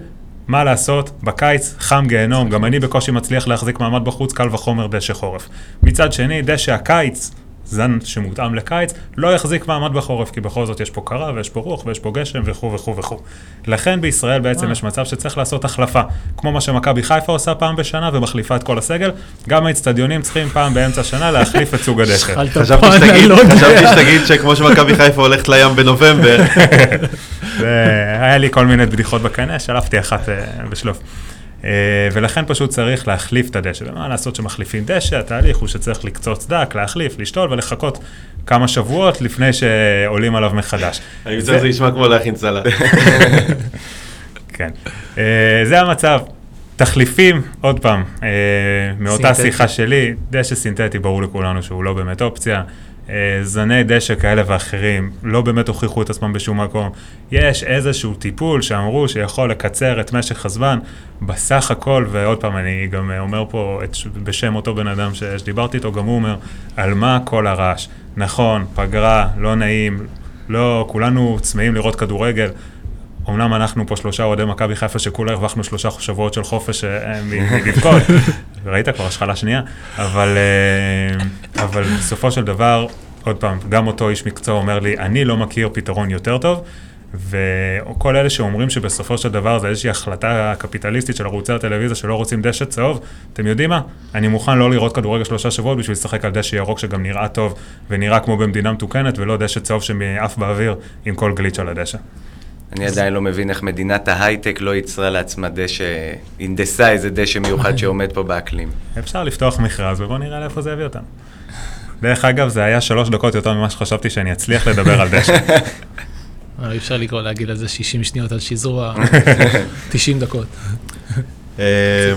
מה לעשות, בקיץ חם גיהנום, גם אני בקושי מצליח להחזיק מעמד בחוץ, קל וחומר דשא חורף. מצד שני, דשא הקיץ, זן שמותאם לקיץ, לא יחזיק מעמד בחורף, כי בכל זאת יש פה קרה ויש פה רוח ויש פה גשם וכו' וכו' וכו'. לכן בישראל בעצם אה. יש מצב שצריך לעשות החלפה, כמו מה שמכבי חיפה עושה פעם בשנה ומחליפה את כל הסגל, גם האצטדיונים צריכים פעם באמצע השנה להחליף את סוג הדשא. חשבתי שתגיד, יודע. חשבתי שתגיד שכמו שמכבי חיפה הולכת לים בנובמבר, היה לי כל מיני בדיחות בקנה, שלפתי אחת אה, בשלוף. אה, ולכן פשוט צריך להחליף את הדשא. ומה לעשות שמחליפים דשא, התהליך הוא שצריך לקצוץ דק, להחליף, לשתול ולחכות כמה שבועות לפני שעולים עליו מחדש. אני מצטער, זה נשמע כמו להכין סלט. כן. אה, זה המצב. תחליפים, עוד פעם, מאותה. שיחה שלי, דשא סינתטי ברור לכולנו שהוא לא באמת אופציה. אה, זני דשא כאלה ואחרים לא באמת הוכיחו את עצמם בשום מקום. יש איזשהו טיפול שאמרו שיכול לקצר את משך הזמן, בסך הכל, ועוד פעם, אני גם אומר פה את, בשם אותו בן אדם ש- שדיברתי איתו, גם הוא אומר, על מה כל הרעש? נכון, פגרה, לא נעים, לא, כולנו צמאים לראות כדורגל. אמנם אנחנו פה שלושה אוהדי מכבי חיפה שכולה הרווחנו שלושה שבועות של חופש אה, מ- מלבכות, ראית כבר השחלה שנייה, אבל, אה, אבל בסופו של דבר, עוד פעם, גם אותו איש מקצוע אומר לי, אני לא מכיר פתרון יותר טוב, וכל אלה שאומרים שבסופו של דבר זה איזושהי החלטה קפיטליסטית של ערוצי הטלוויזיה שלא רוצים דשא צהוב, אתם יודעים מה? אני מוכן לא לראות כדורגל שלושה שבועות בשביל לשחק על דשא ירוק שגם נראה טוב ונראה כמו במדינה מתוקנת, ולא דשא צהוב שמעף באוויר עם כל גליץ' על הדשא. אני עדיין לא מבין איך מדינת ההייטק לא ייצרה לעצמה דשא, הנדסה איזה דשא מיוחד שעומד פה באקלים. אפשר לפתוח מכרז ובואו נראה לאיפה זה יביא אותנו. דרך אגב, זה היה שלוש דקות יותר ממה שחשבתי שאני אצליח לדבר על דשא. אי אפשר לקרוא להגיד על זה 60 שניות על שזרוע 90 דקות. אה,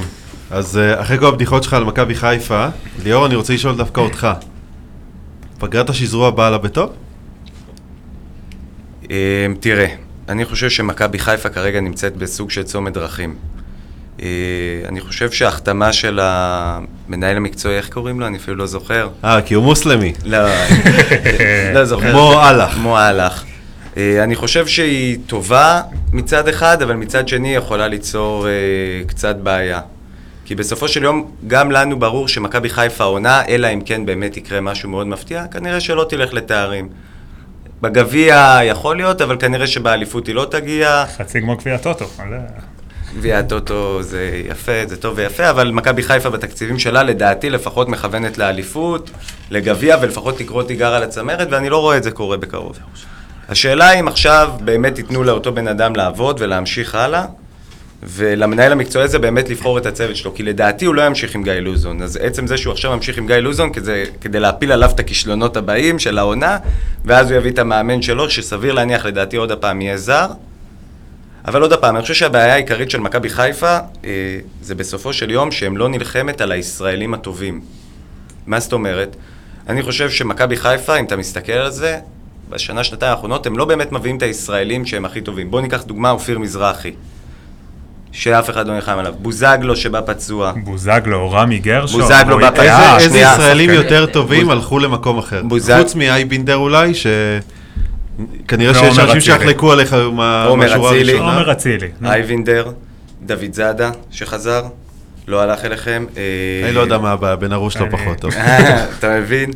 אז אה, אחרי כל הבדיחות שלך על מכבי חיפה, ליאור, אני רוצה לשאול דווקא אותך. פגרת השזרוע באה לה בטוב? אה, תראה, אני חושב שמכבי חיפה כרגע נמצאת בסוג של צומת דרכים. אה, אני חושב שההחתמה של המנהל המקצועי, איך קוראים לו? אני אפילו לא זוכר. אה, כי הוא מוסלמי. לא, לא זוכר. כמו אללה. כמו אלח. אה, אני חושב שהיא טובה מצד אחד, אבל מצד שני יכולה ליצור אה, קצת בעיה. כי בסופו של יום, גם לנו ברור שמכבי חיפה עונה, אלא אם כן באמת יקרה משהו מאוד מפתיע, כנראה שלא תלך לתארים. בגביע יכול להיות, אבל כנראה שבאליפות היא לא תגיע. חצי כמו גביע טוטו. גביע הטוטו זה יפה, זה טוב ויפה, אבל מכבי חיפה בתקציבים שלה, לדעתי לפחות מכוונת לאליפות, לגביע, ולפחות תקרוא תיגר על הצמרת, ואני לא רואה את זה קורה בקרוב. השאלה אם עכשיו באמת ייתנו לאותו בן אדם לעבוד ולהמשיך הלאה, ולמנהל המקצועי הזה באמת לבחור את הצוות שלו, כי לדעתי הוא לא ימשיך עם גיא לוזון. אז עצם זה שהוא עכשיו ממשיך עם גיא לוזון, כדי, כדי להפיל עליו את הכישלונות הבאים של העונה, ואז הוא יביא את המאמן שלו, שסביר להניח לדעתי עוד הפעם יהיה זר. אבל עוד פעם, אני חושב שהבעיה העיקרית של מכבי חיפה, אה, זה בסופו של יום שהם לא נלחמת על הישראלים הטובים. מה זאת אומרת? אני חושב שמכבי חיפה, אם אתה מסתכל על זה, בשנה, שנתיים האחרונות, הם לא באמת מביאים את הישראלים שהם הכי טובים. בואו ניקח דוגמה, אופיר מזרחי. שאף אחד לא נלחם עליו. בוזגלו שבא פצוע. בוזגלו, רמי גרשון. בוזגלו בא-. אה, איזה איזה שנייה, ישראלים שחקן. יותר טובים בוז- הלכו למקום אחר? בוזג- חוץ מאייבינדר אולי, ש... כנראה ועומר שיש אנשים. שיחלקו עליך מהשורה. הראשונה. עומר אצילי. אייבינדר, דוד זאדה שחזר, לא הלך אליכם. אה, אני לא יודע מה הבעיה, בן ארוש לא פחות טוב. אתה מבין?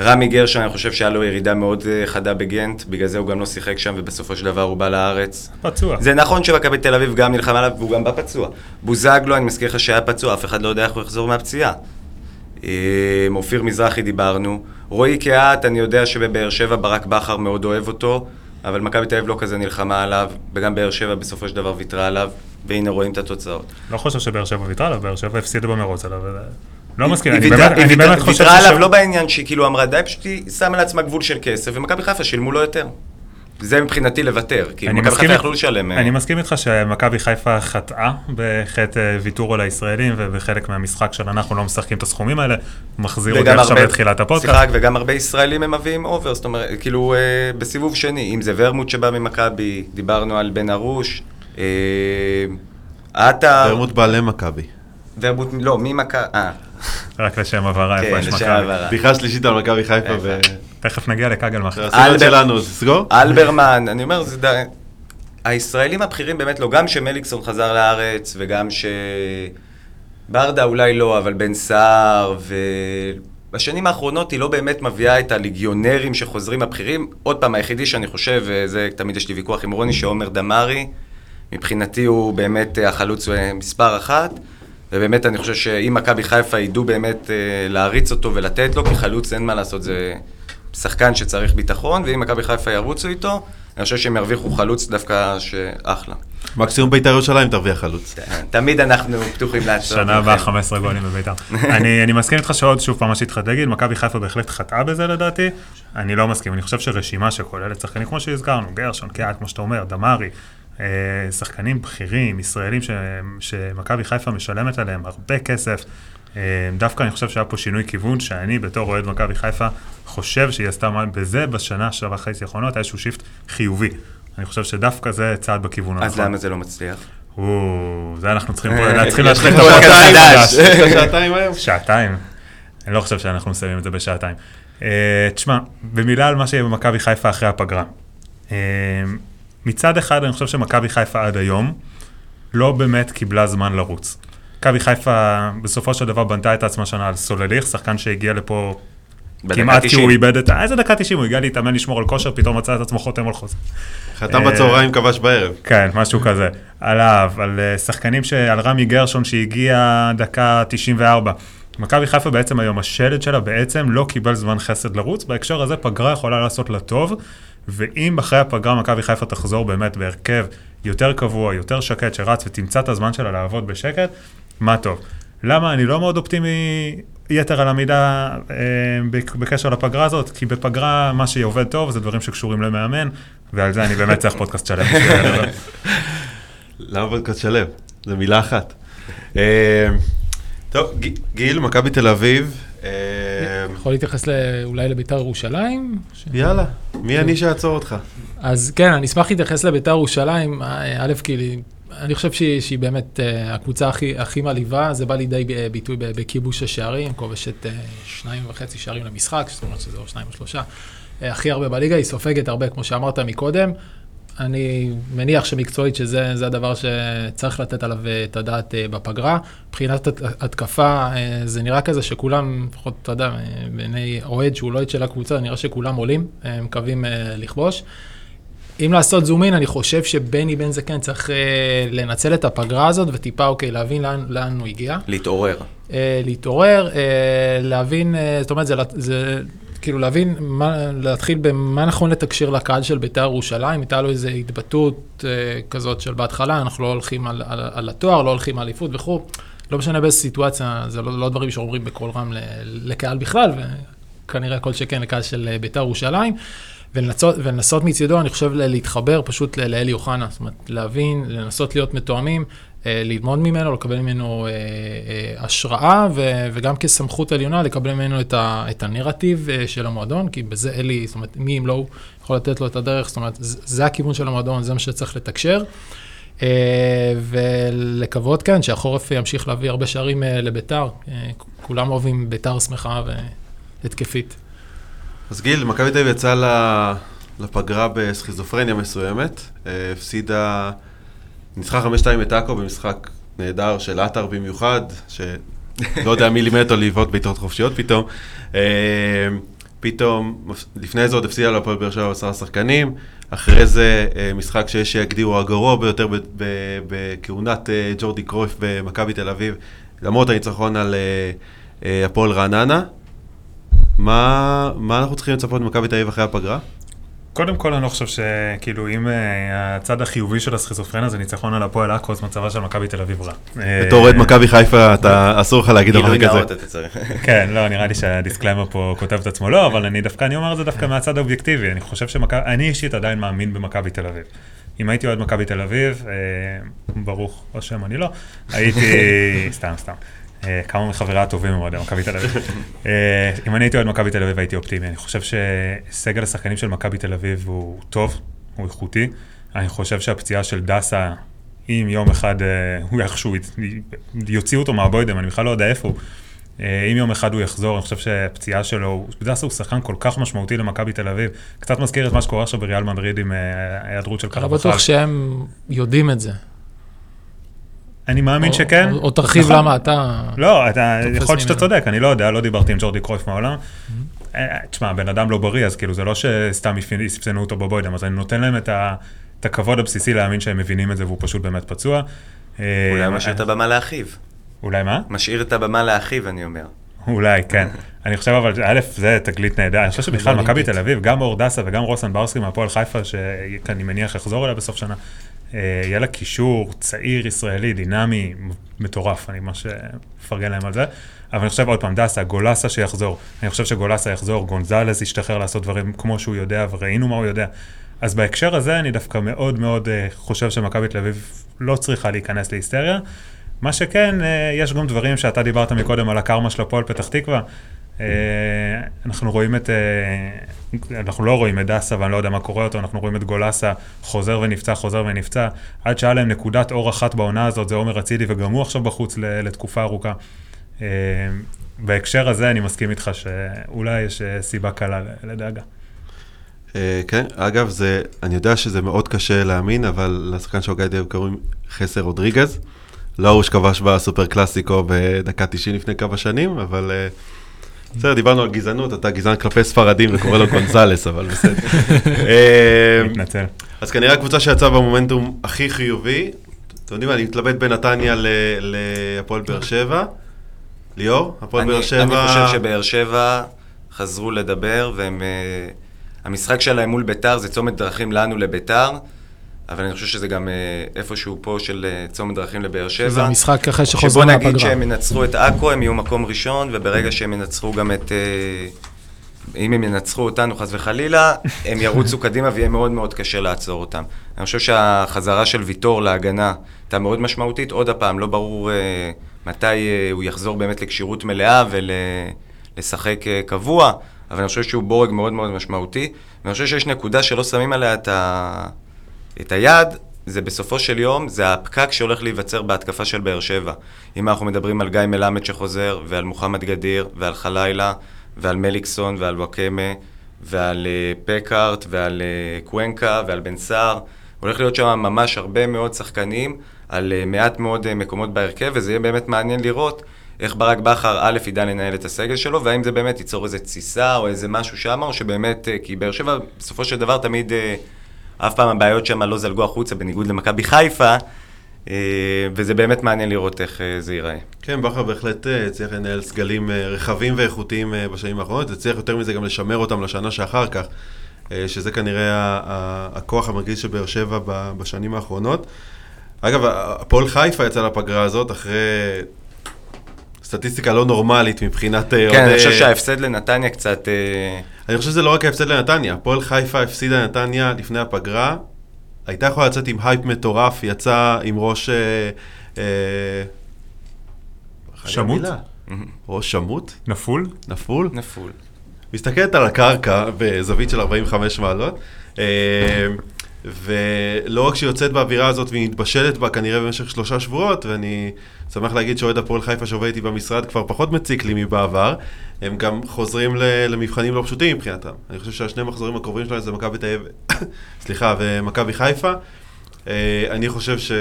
רמי גרשון, אני חושב שהיה לו ירידה מאוד אה, חדה בגנט, בגלל זה הוא גם לא שיחק שם, ובסופו של דבר הוא בא לארץ. פצוע. זה נכון שמכבי תל אביב גם נלחם עליו, והוא גם בא פצוע. בוזגלו, אני מזכיר לך שהיה פצוע, אף אחד לא יודע איך הוא יחזור מהפציעה. אה, אופיר מזרחי דיברנו. רועי קהת, אני יודע שבבאר שבע ברק בכר מאוד אוהב אותו, אבל מכבי תל אביב לא כזה נלחמה עליו, וגם באר שבע בסופו של דבר ויתרה עליו, והנה רואים את התוצאות. לא חושב שבאר שבע ויתרה עליו, באר שבע הפסידה במרוץ עליו. לא מסכים, היא אני באמת היא אני ויתרה- באמת חושב ויתרה עליו לא בעניין שהיא כאילו אמרה די, פשוט היא שמה לעצמה גבול של כסף, ומכבי חיפה שילמו לו יותר. זה מבחינתי לוותר, כי אני מכבי מסכים חיפה יכלו לשלם. אה, אני מסכים איתך שמכבי חיפה חטאה בחטא אה, ויתור על הישראלים, ובחלק מהמשחק של אנחנו לא משחקים את הסכומים האלה, מחזיר אותי עכשיו לתחילת הפודקאסט. סליחה, וגם הרבה ישראלים הם מביאים over, זאת אומרת, כאילו, אה, בסיבוב שני, אם זה ורמוט שבא ממכבי, דיברנו על בן ארוש, אה, עטר, ברמות בעלי מכבי. ורמוט, לא, ממכבי, אה, רק לשם הבהרה, איפה כן, יש לשם מכבי. בדיחה שלישית על מכבי חיפה איפה? ו... תכף נגיע אז תסגור? אלברמן, אני אומר, זה די... הישראלים הבכירים באמת לא, גם שמליקסון חזר לארץ, וגם ש... ברדה אולי לא, אבל בן סער, ובשנים האחרונות היא לא באמת מביאה את הליגיונרים שחוזרים הבכירים. עוד פעם, היחידי שאני חושב, וזה תמיד יש לי ויכוח עם רוני, שעומר דמארי, מבחינתי הוא באמת אה, החלוץ אה, מספר אחת, ובאמת אני חושב שאם מכבי חיפה ידעו באמת אה, להריץ אותו ולתת לו, כי חלוץ אין מה לעשות, זה שחקן שצריך ביטחון, ואם מכבי חיפה ירוצו איתו, אני חושב שהם ירוויחו חלוץ דווקא שאחלה. מקסימום בית"ר ירושלים תרוויח חלוץ. תמיד אנחנו פתוחים לעצור. שנה הבאה 15 גולים בביתר. אני, מסכים איתך שעוד שוב פעם מה שהתחלתי להגיד, מכבי חיפה בהחלט חטאה בזה לדעתי. אני לא מסכים, אני חושב שרשימה שכוללת שחקנים כמו שהזכרנו, גרשון, קיאט, כמו שאתה אומר, דמארי, שחקנים בכירים, ישראלים ש- שמכבי חיפה משלמת עליהם הרבה כסף. אה, דווקא אני חושב שהיה פה שינוי כיוון, שאני בתור אוהד מכבי חיפה חושב שהיא עשתה מה- בזה בשנה וחצי האחרונות, היה איזשהו שיפט חיובי. אני חושב שדווקא זה צעד בכיוון אז הנכון. למה זה לא מצליח? או, זה אנחנו צריכים פה, אה, צריכים להתחיל לך את שעתיים הפודקאסט חדש. מחדש. יש לך שעתיים היום? שעתיים? אני לא חושב שאנחנו מסיימים את זה בשעתיים. אה, תשמע, במילה על מה שיהיה במכבי חיפה אחרי הפגרה. מצד אחד, אני חושב שמכבי חיפה עד היום לא באמת קיבלה זמן לרוץ. מכבי חיפה בסופו של דבר בנתה את עצמה שנה על סולליך, שחקן שהגיע לפה כמעט כי 90. הוא איבד את ה... איזה דקה 90? הוא הגיע להתאמן לשמור על כושר, פתאום מצא את עצמו חותם על חוזה. חתם אה, בצהריים, כבש בערב. כן, משהו כזה. עליו, על אה, שחקנים, ש... על רמי גרשון שהגיע דקה 94. מכבי חיפה בעצם היום, השלד שלה בעצם לא קיבל זמן חסד לרוץ, בהקשר הזה פגרה יכולה לעשות לה טוב, ואם אחרי הפגרה מכבי חיפה תחזור באמת בהרכב יותר קבוע, יותר שקט, שרץ ותמצא את הזמן שלה לעבוד בשקט, מה טוב. למה אני לא מאוד אופטימי יתר על המידה אה, בק- בקשר לפגרה הזאת? כי בפגרה מה שעובד טוב זה דברים שקשורים למאמן, ועל זה אני באמת צריך פודקאסט שלם. למה פודקאסט שלם? זו מילה אחת. אה, טוב, גיל, מכבי תל אביב. אה, יכול להתייחס אולי לביתר ירושלים? יאללה, מי אני שאעצור אותך? אז כן, אני אשמח להתייחס לביתר ירושלים. אה, א', כי אני חושב שהיא, שהיא באמת אה, הקבוצה הכי, הכי מעליבה, זה בא לידי ביטוי בכיבוש השערים, כובשת שניים וחצי שערים למשחק, זאת אומרת שזה או שניים או שלושה. הכי הרבה בליגה, היא סופגת הרבה, כמו שאמרת מקודם. אני מניח שמקצועית שזה זה הדבר שצריך לתת עליו אה, את הדעת אה, בפגרה. מבחינת הת- התקפה, אה, זה נראה כזה שכולם, לפחות, אתה יודע, בעיני אוהד שהוא לא אוהד של הקבוצה, נראה שכולם עולים, מקווים לכבוש. אם לעשות זום אין, אני חושב שבני בן זקן צריך אה, לנצל את הפגרה הזאת וטיפה, אוקיי, להבין לאן, לאן הוא הגיע. להתעורר. אה, להתעורר, אה, להבין, אה, זאת אומרת, זה, זה כאילו להבין, מה, להתחיל במה נכון לתקשר לקהל של בית"ר ירושלים, הייתה לו איזו התבטאות אה, כזאת של בהתחלה, אנחנו לא הולכים על, על, על התואר, לא הולכים על אליפות וכו', לא משנה באיזה סיטואציה, זה לא, לא דברים שאומרים בקול רם לקהל בכלל, וכנראה כל שכן לקהל של אה, בית"ר ירושלים. ולנסות, ולנסות מצידו, אני חושב, להתחבר פשוט לאלי אוחנה, זאת אומרת, להבין, לנסות להיות מתואמים, ללמוד ממנו, לקבל ממנו אה, אה, השראה, וגם כסמכות עליונה, לקבל ממנו את, את הנרטיב אה, של המועדון, כי בזה אלי, זאת אומרת, מי אם לא הוא יכול לתת לו את הדרך, זאת אומרת, זה, הכיוון של המועדון, זה מה שצריך לתקשר. אה, ולקוות כאן שהחורף ימשיך להביא הרבה שערים אה, לביתר, אה, כולם אוהבים ביתר שמחה והתקפית. אז גיל, מכבי תל אביב יצאה לפגרה בסכיזופרניה מסוימת, אה, הפסידה, ניצחה 5-2 את עכו במשחק נהדר של עטר במיוחד, שלא יודע מי לימד אותו לבעוט בעיטות חופשיות פתאום. אה, פתאום, לפני זה עוד הפסידה להפועל באר שבע עשרה שחקנים, אחרי זה אה, משחק שיש שיגדירו הגרוע ביותר בכהונת אה, ג'ורדי קרויף במכבי תל אביב, למרות הניצחון על הפועל רעננה. מה, מה אנחנו צריכים לצפות ממכבי תל אביב אחרי הפגרה? קודם כל, אני לא חושב שכאילו, אם אה, הצד החיובי של הסכיזופרניה זה ניצחון על הפועל עכו, אז מצבה של מכבי תל אביב רע. בתור אוהד אה, מכבי חיפה, אתה, אסור לך להגיד דבר גילוי כזה. כן, לא, נראה לי שה disclaimer פה כותב את עצמו לא, אבל אני דווקא, אני אומר את זה דווקא מהצד האובייקטיבי. אני חושב שמכבי, אני אישית עדיין מאמין במכבי תל אביב. אם הייתי אוהד מכבי תל אביב, אה, ברוך השם, אני לא, הייתי, סתם, סתם. אה, כמה מחבריי הטובים הם אוהדי מכבי תל אביב. אה, אם אני הייתי אוהד מכבי תל אביב הייתי אופטימי. אני חושב שסגל השחקנים של מכבי תל אביב הוא טוב, הוא איכותי. אני חושב שהפציעה של דסה, אם יום אחד אה, הוא איכשהו יוציאו אותו מהבוידם, אני בכלל לא יודע איפה הוא. אם יום אחד הוא יחזור, אני חושב שהפציעה שלו, הוא- דסה הוא שחקן כל כך משמעותי למכבי תל אביב. קצת מזכיר את מה שקורה עכשיו בריאל מדריד עם ההיעדרות של אני לא. בטוח שהם יודעים את זה. אני מאמין או- שכן. או, או תרחיב נכון. למה אתה... לא, אתה, יכול להיות שאתה ממנו. צודק, אני לא יודע, לא דיברתי עם ג'ורדי קרויף מעולם. אה, תשמע, בן אדם לא בריא, אז כאילו זה לא שסתם יפסנו אותו בבוידם, אז אני נותן להם את, ה, את הכבוד הבסיסי להאמין שהם מבינים את זה והוא פשוט באמת פצוע. אה, אולי הוא משאיר את הבמה לאחיו. אולי מה? משאיר את הבמה לאחיו, אני אומר. אולי, כן. אני חושב אבל, א', זה תגלית נהדר. אני חושב שבכלל מכבי תל אביב, גם אור דסה וגם רוסן ברסקי מהפועל חיפה, שאני מניח יחזור אליה בסוף שנה, אה, יהיה לה קישור צעיר ישראלי, דינמי, מטורף, אני ממש מפרגן להם על זה. אבל אני חושב עוד פעם, דסה, גולסה שיחזור. אני חושב שגולסה יחזור, גונזלס ישתחרר לעשות דברים כמו שהוא יודע, וראינו מה הוא יודע. אז בהקשר הזה אני דווקא מאוד מאוד uh, חושב שמכבי תל אביב לא צריכה להיכנס להיסטריה. מה שכן, יש גם דברים שאתה דיברת מקודם על הקרמה של הפועל פתח תקווה. Uh, אנחנו רואים את, uh, אנחנו לא רואים את דסה ואני לא יודע מה קורה אותו, אנחנו רואים את גולסה חוזר ונפצע, חוזר ונפצע, עד שהיה להם נקודת אור אחת בעונה הזאת, זה עומר אצילי, וגם הוא עכשיו בחוץ לתקופה ארוכה. Uh, בהקשר הזה אני מסכים איתך שאולי יש סיבה קלה לדאגה. אה, כן, אגב, זה, אני יודע שזה מאוד קשה להאמין, אבל לשחקן של גיידי קוראים חסר רודריגז. לא הוא שכבש בסופר קלאסיקו בדקה 90 לפני כמה שנים, אבל אה, בסדר, דיברנו על גזענות, אתה גזען כלפי ספרדים וקורא לו גונזלס, אבל בסדר. אה, מתנצל. אז כנראה הקבוצה שיצאה במומנטום הכי חיובי, אתם יודעים מה, אני מתלבט בין נתניה להפועל באר שבע. ליאור, הפועל באר שבע... אני חושב שבאר שבע חזרו לדבר, והם... המשחק שלהם מול ביתר זה צומת דרכים לנו לביתר, אבל אני חושב שזה גם אה, איפשהו פה של אה, צומת דרכים לבאר שבע. זה המשחק אחרי שחוזרים מהפגרה. שבוא נגיד שהם ינצחו את עכו, הם יהיו מקום ראשון, וברגע שהם ינצחו גם את... אה, אם הם ינצחו אותנו חס וחלילה, הם ירוצו קדימה ויהיה מאוד מאוד קשה לעצור אותם. אני חושב שהחזרה של ויטור להגנה הייתה מאוד משמעותית. עוד הפעם, לא ברור מתי הוא יחזור באמת לכשירות מלאה ולשחק קבוע. אבל אני חושב שהוא בורג מאוד מאוד משמעותי, ואני חושב שיש נקודה שלא שמים עליה את, ה... את היד, זה בסופו של יום, זה הפקק שהולך להיווצר בהתקפה של באר שבע. אם אנחנו מדברים על גיא מלמד שחוזר, ועל מוחמד גדיר, ועל חלילה, ועל מליקסון, ועל וואקמה, ועל uh, פקארט, ועל uh, קוונקה, ועל בן סער, הולך להיות שם ממש הרבה מאוד שחקנים, על uh, מעט מאוד uh, מקומות בהרכב, וזה יהיה באמת מעניין לראות איך ברק בכר א' ידע לנהל את הסגל שלו, והאם זה באמת ייצור איזה תסיסה או איזה משהו שם, או שבאמת, כי באר שבע בסופו של דבר תמיד, אף פעם הבעיות שם לא זלגו החוצה, בניגוד למכבי חיפה, אה, וזה באמת מעניין לראות איך זה ייראה. כן, בכר בהחלט הצליח לנהל סגלים רחבים ואיכותיים בשנים האחרונות, הצליח יותר מזה גם לשמר אותם לשנה שאחר כך, שזה כנראה הכוח המרגיש של באר שבע בשנים האחרונות. אגב, הפועל חיפה יצא לפגרה הזאת אחרי סטטיסטיקה לא נורמלית מבחינת... אה, כן, אני חושב שההפסד לנתניה קצת... אה, אני חושב שזה לא רק ההפסד לנתניה. הפועל חיפה הפסידה לנתניה לפני הפגרה, הייתה יכולה לצאת עם הייפ מטורף, יצא עם ראש... אה, שמוט? ראש שמוט? נפול? נפול? נפול. מסתכלת על הקרקע בזווית של 45 מעלות. ולא רק שהיא יוצאת באווירה הזאת והיא מתבשלת בה כנראה במשך שלושה שבועות, ואני שמח להגיד שאוהד הפועל חיפה שעובד איתי במשרד כבר פחות מציק לי מבעבר, הם גם חוזרים למבחנים לא פשוטים מבחינתם. אני חושב שהשני מחזורים הקרובים שלהם זה מכבי תאב, סליחה, ומכבי חיפה. אה, אני חושב ש...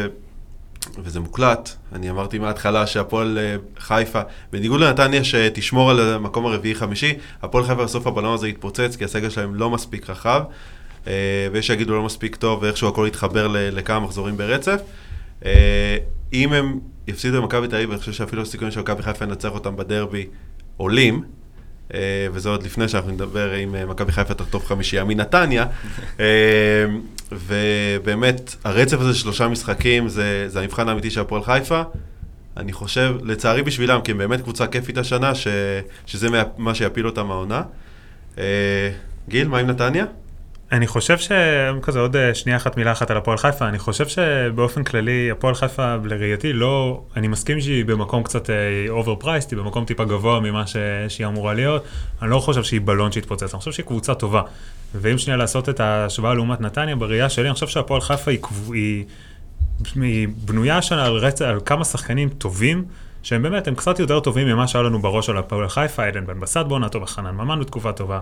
וזה מוקלט, אני אמרתי מההתחלה שהפועל אה, חיפה, בניגוד לנתניה שתשמור על המקום הרביעי-חמישי, הפועל חיפה בסוף הבלון הזה יתפוצץ כי הסגל שלהם לא מספיק רחב. אה, ויש שיגידו לא מספיק טוב, ואיכשהו הכל יתחבר לכמה מחזורים ברצף. אה, אם הם יפסידו למכבי תל אביב, אני חושב שאפילו הסיכויים של מכבי חיפה ינצח אותם בדרבי עולים, אה, וזה עוד לפני שאנחנו נדבר אם מכבי חיפה תחטוף חמישייה מנתניה. ובאמת, הרצף הזה של שלושה משחקים זה, זה המבחן האמיתי של הפועל חיפה. אני חושב, לצערי בשבילם, כי הם באמת קבוצה כיפית השנה, ש, שזה מה שיפיל אותם העונה. גיל, מה עם נתניה? אני חושב שכזה עוד אה, שנייה אחת מילה אחת על הפועל חיפה, אני חושב שבאופן כללי הפועל חיפה לראייתי לא, אני מסכים שהיא במקום קצת overpriced, אה, היא במקום טיפה גבוה ממה ש, שהיא אמורה להיות, אני לא חושב שהיא בלון שהתפוצץ, אני חושב שהיא קבוצה טובה. ואם שנייה לעשות את ההשוואה לעומת נתניה, בראייה שלי, אני חושב שהפועל חיפה היא, היא, היא בנויה שנה על, רצ... על כמה שחקנים טובים. שהם באמת, הם קצת יותר טובים ממה שהיה לנו בראש על הפועל חיפה, עדן בן בסט בעונה טובה, חנן ממן בתקופה טובה,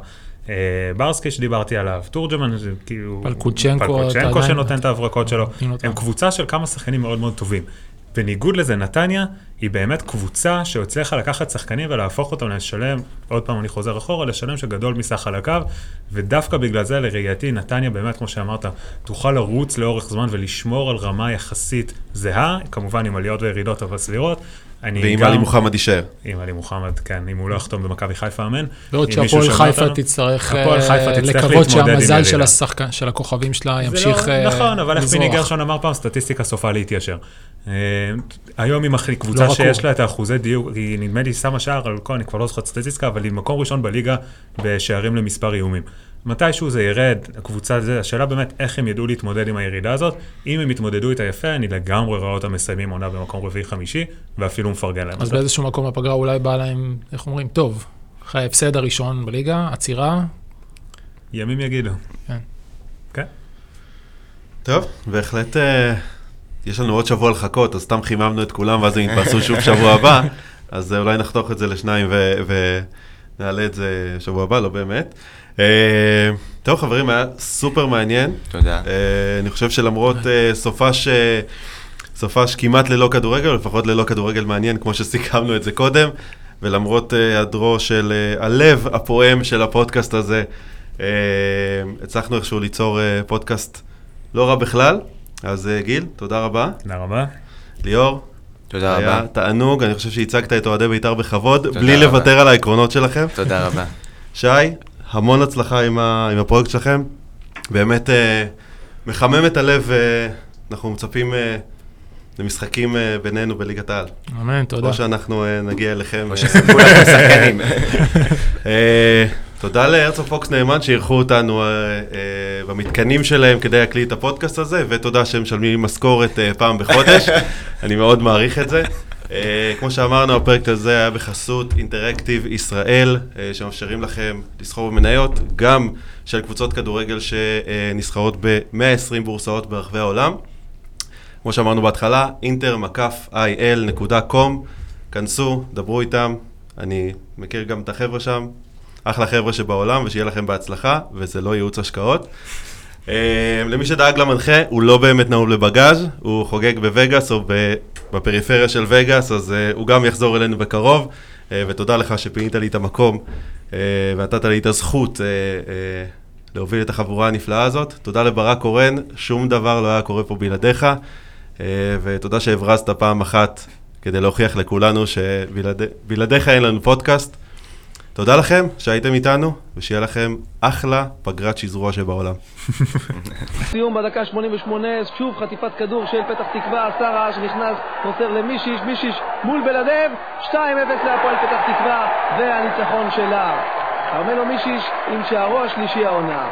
ברסקי שדיברתי עליו, תורג'מן, כאילו... פלקוצ'נקו, פלקוצ'נקו שנותן את ההברקות שלו, הם קבוצה של כמה שחקנים מאוד מאוד טובים. בניגוד לזה, נתניה היא באמת קבוצה שהצליחה לקחת שחקנים ולהפוך אותם לשלם, עוד פעם אני חוזר אחורה, לשלם שגדול מסך על הקו, ודווקא בגלל זה, לראייתי, נתניה באמת, כמו שאמרת, תוכל לרוץ לאורך זמן ולשמור על רמה יחסית זהה, כמובן עם עליות וירידות אבל סבירות. אני ואם עלי מוחמד יישאר. עם עלי מוחמד, כן, אם הוא לא יחתום במכבי חיפה, אמן. בעוד אם מישהו שהפועל חיפה תצטרך אה, חיפה תצטרך לקוות עם שהמזל של ירידה. השחקן, של הכוכבים שלה זה ימשיך לא, אה, נכון, אבל איך פיני לזרוח. גרשון אמר פעם, סטטיסטיקה סופה להתיישר. אה, היום היא מחליט, קבוצה לא שיש. לה את האחוזי דיוק, היא נדמה לי שמה שער על כל, אני כבר לא זוכר את הסטטיסטיקה, אבל היא מקום ראשון בליגה בשערים למספר איומים. מתישהו זה ירד, הקבוצה זה, השאלה באמת איך הם ידעו להתמודד עם הירידה הזאת. אם הם יתמודדו איתה יפה, אני לגמרי רואה אותם מסיימים עונה במקום רביעי-חמישי, ואפילו מפרגן להם. אז באיזשהו מקום בפגרה אולי בא להם, איך אומרים, טוב, אחרי ההפסד הראשון בליגה, עצירה, ימים יגידו. טוב, בהחלט אה, יש לנו עוד שבוע לחכות, אז סתם חיממנו את כולם ואז הם יתפרסו שוב שבוע הבא, אז אה, אולי נחתוך את זה לשניים ו- ונעלה את זה שבוע הבא, לא באמת. אה, טוב חברים, היה סופר מעניין. תודה. אה, אני חושב שלמרות אה, סופש, סופש כמעט ללא כדורגל, לפחות ללא כדורגל מעניין, כמו שסיכמנו את זה קודם, ולמרות היעדרו של הלב הפועם של הפודקאסט הזה, הצלחנו איכשהו ליצור פודקאסט לא רע בכלל. אז גיל, תודה רבה. תודה רבה. ליאור, תודה היה רבה. תענוג, אני חושב שהצגת את אוהדי בית"ר בכבוד, בלי רבה. לוותר על העקרונות שלכם. תודה רבה. שי, המון הצלחה עם, ה, עם הפרויקט שלכם. באמת אה, מחמם את הלב, אה, אנחנו מצפים אה, למשחקים אה, בינינו בליגת העל. אמן, תודה. או שאנחנו אה, נגיע אליכם. כמו אה, שסיפרו לכם שחקנים. תודה להרצוג פוקס נאמן שאירחו אותנו אה, אה, במתקנים שלהם כדי להקליט את הפודקאסט הזה, ותודה שהם משלמים משכורת אה, פעם בחודש, אני מאוד מעריך את זה. אה, כמו שאמרנו, הפרק הזה היה בחסות אינטראקטיב ישראל, אה, שמאפשרים לכם לסחור במניות, גם של קבוצות כדורגל שנסחרות ב-120 בורסאות ברחבי העולם. כמו שאמרנו בהתחלה, inter-il.com, כנסו, דברו איתם, אני מכיר גם את החבר'ה שם, אחלה חבר'ה שבעולם, ושיהיה לכם בהצלחה, וזה לא ייעוץ השקעות. אה, למי שדאג למנחה, הוא לא באמת נעול לבגאז', הוא חוגג בווגאס או בפריפריה של וגאס, אז אה, הוא גם יחזור אלינו בקרוב, אה, ותודה לך שפינית לי את המקום, ונתת לי את הזכות להוביל את החבורה הנפלאה הזאת. תודה לברק קורן, שום דבר לא היה קורה פה בלעדיך, ותודה שהברזת פעם אחת כדי להוכיח לכולנו שבלעדיך אין לנו פודקאסט. תודה לכם שהייתם איתנו, ושיהיה לכם אחלה פגרת שזרוע שבעולם. סיום בדקה 88, שוב חטיפת כדור של פתח תקווה, עשה רעש, נכנס, מוסר למישיש, מישיש מול בלדב, 2-0 להפועל פתח תקווה, והניצחון שלה. כרמלו מישיש עם שערו השלישי העונה.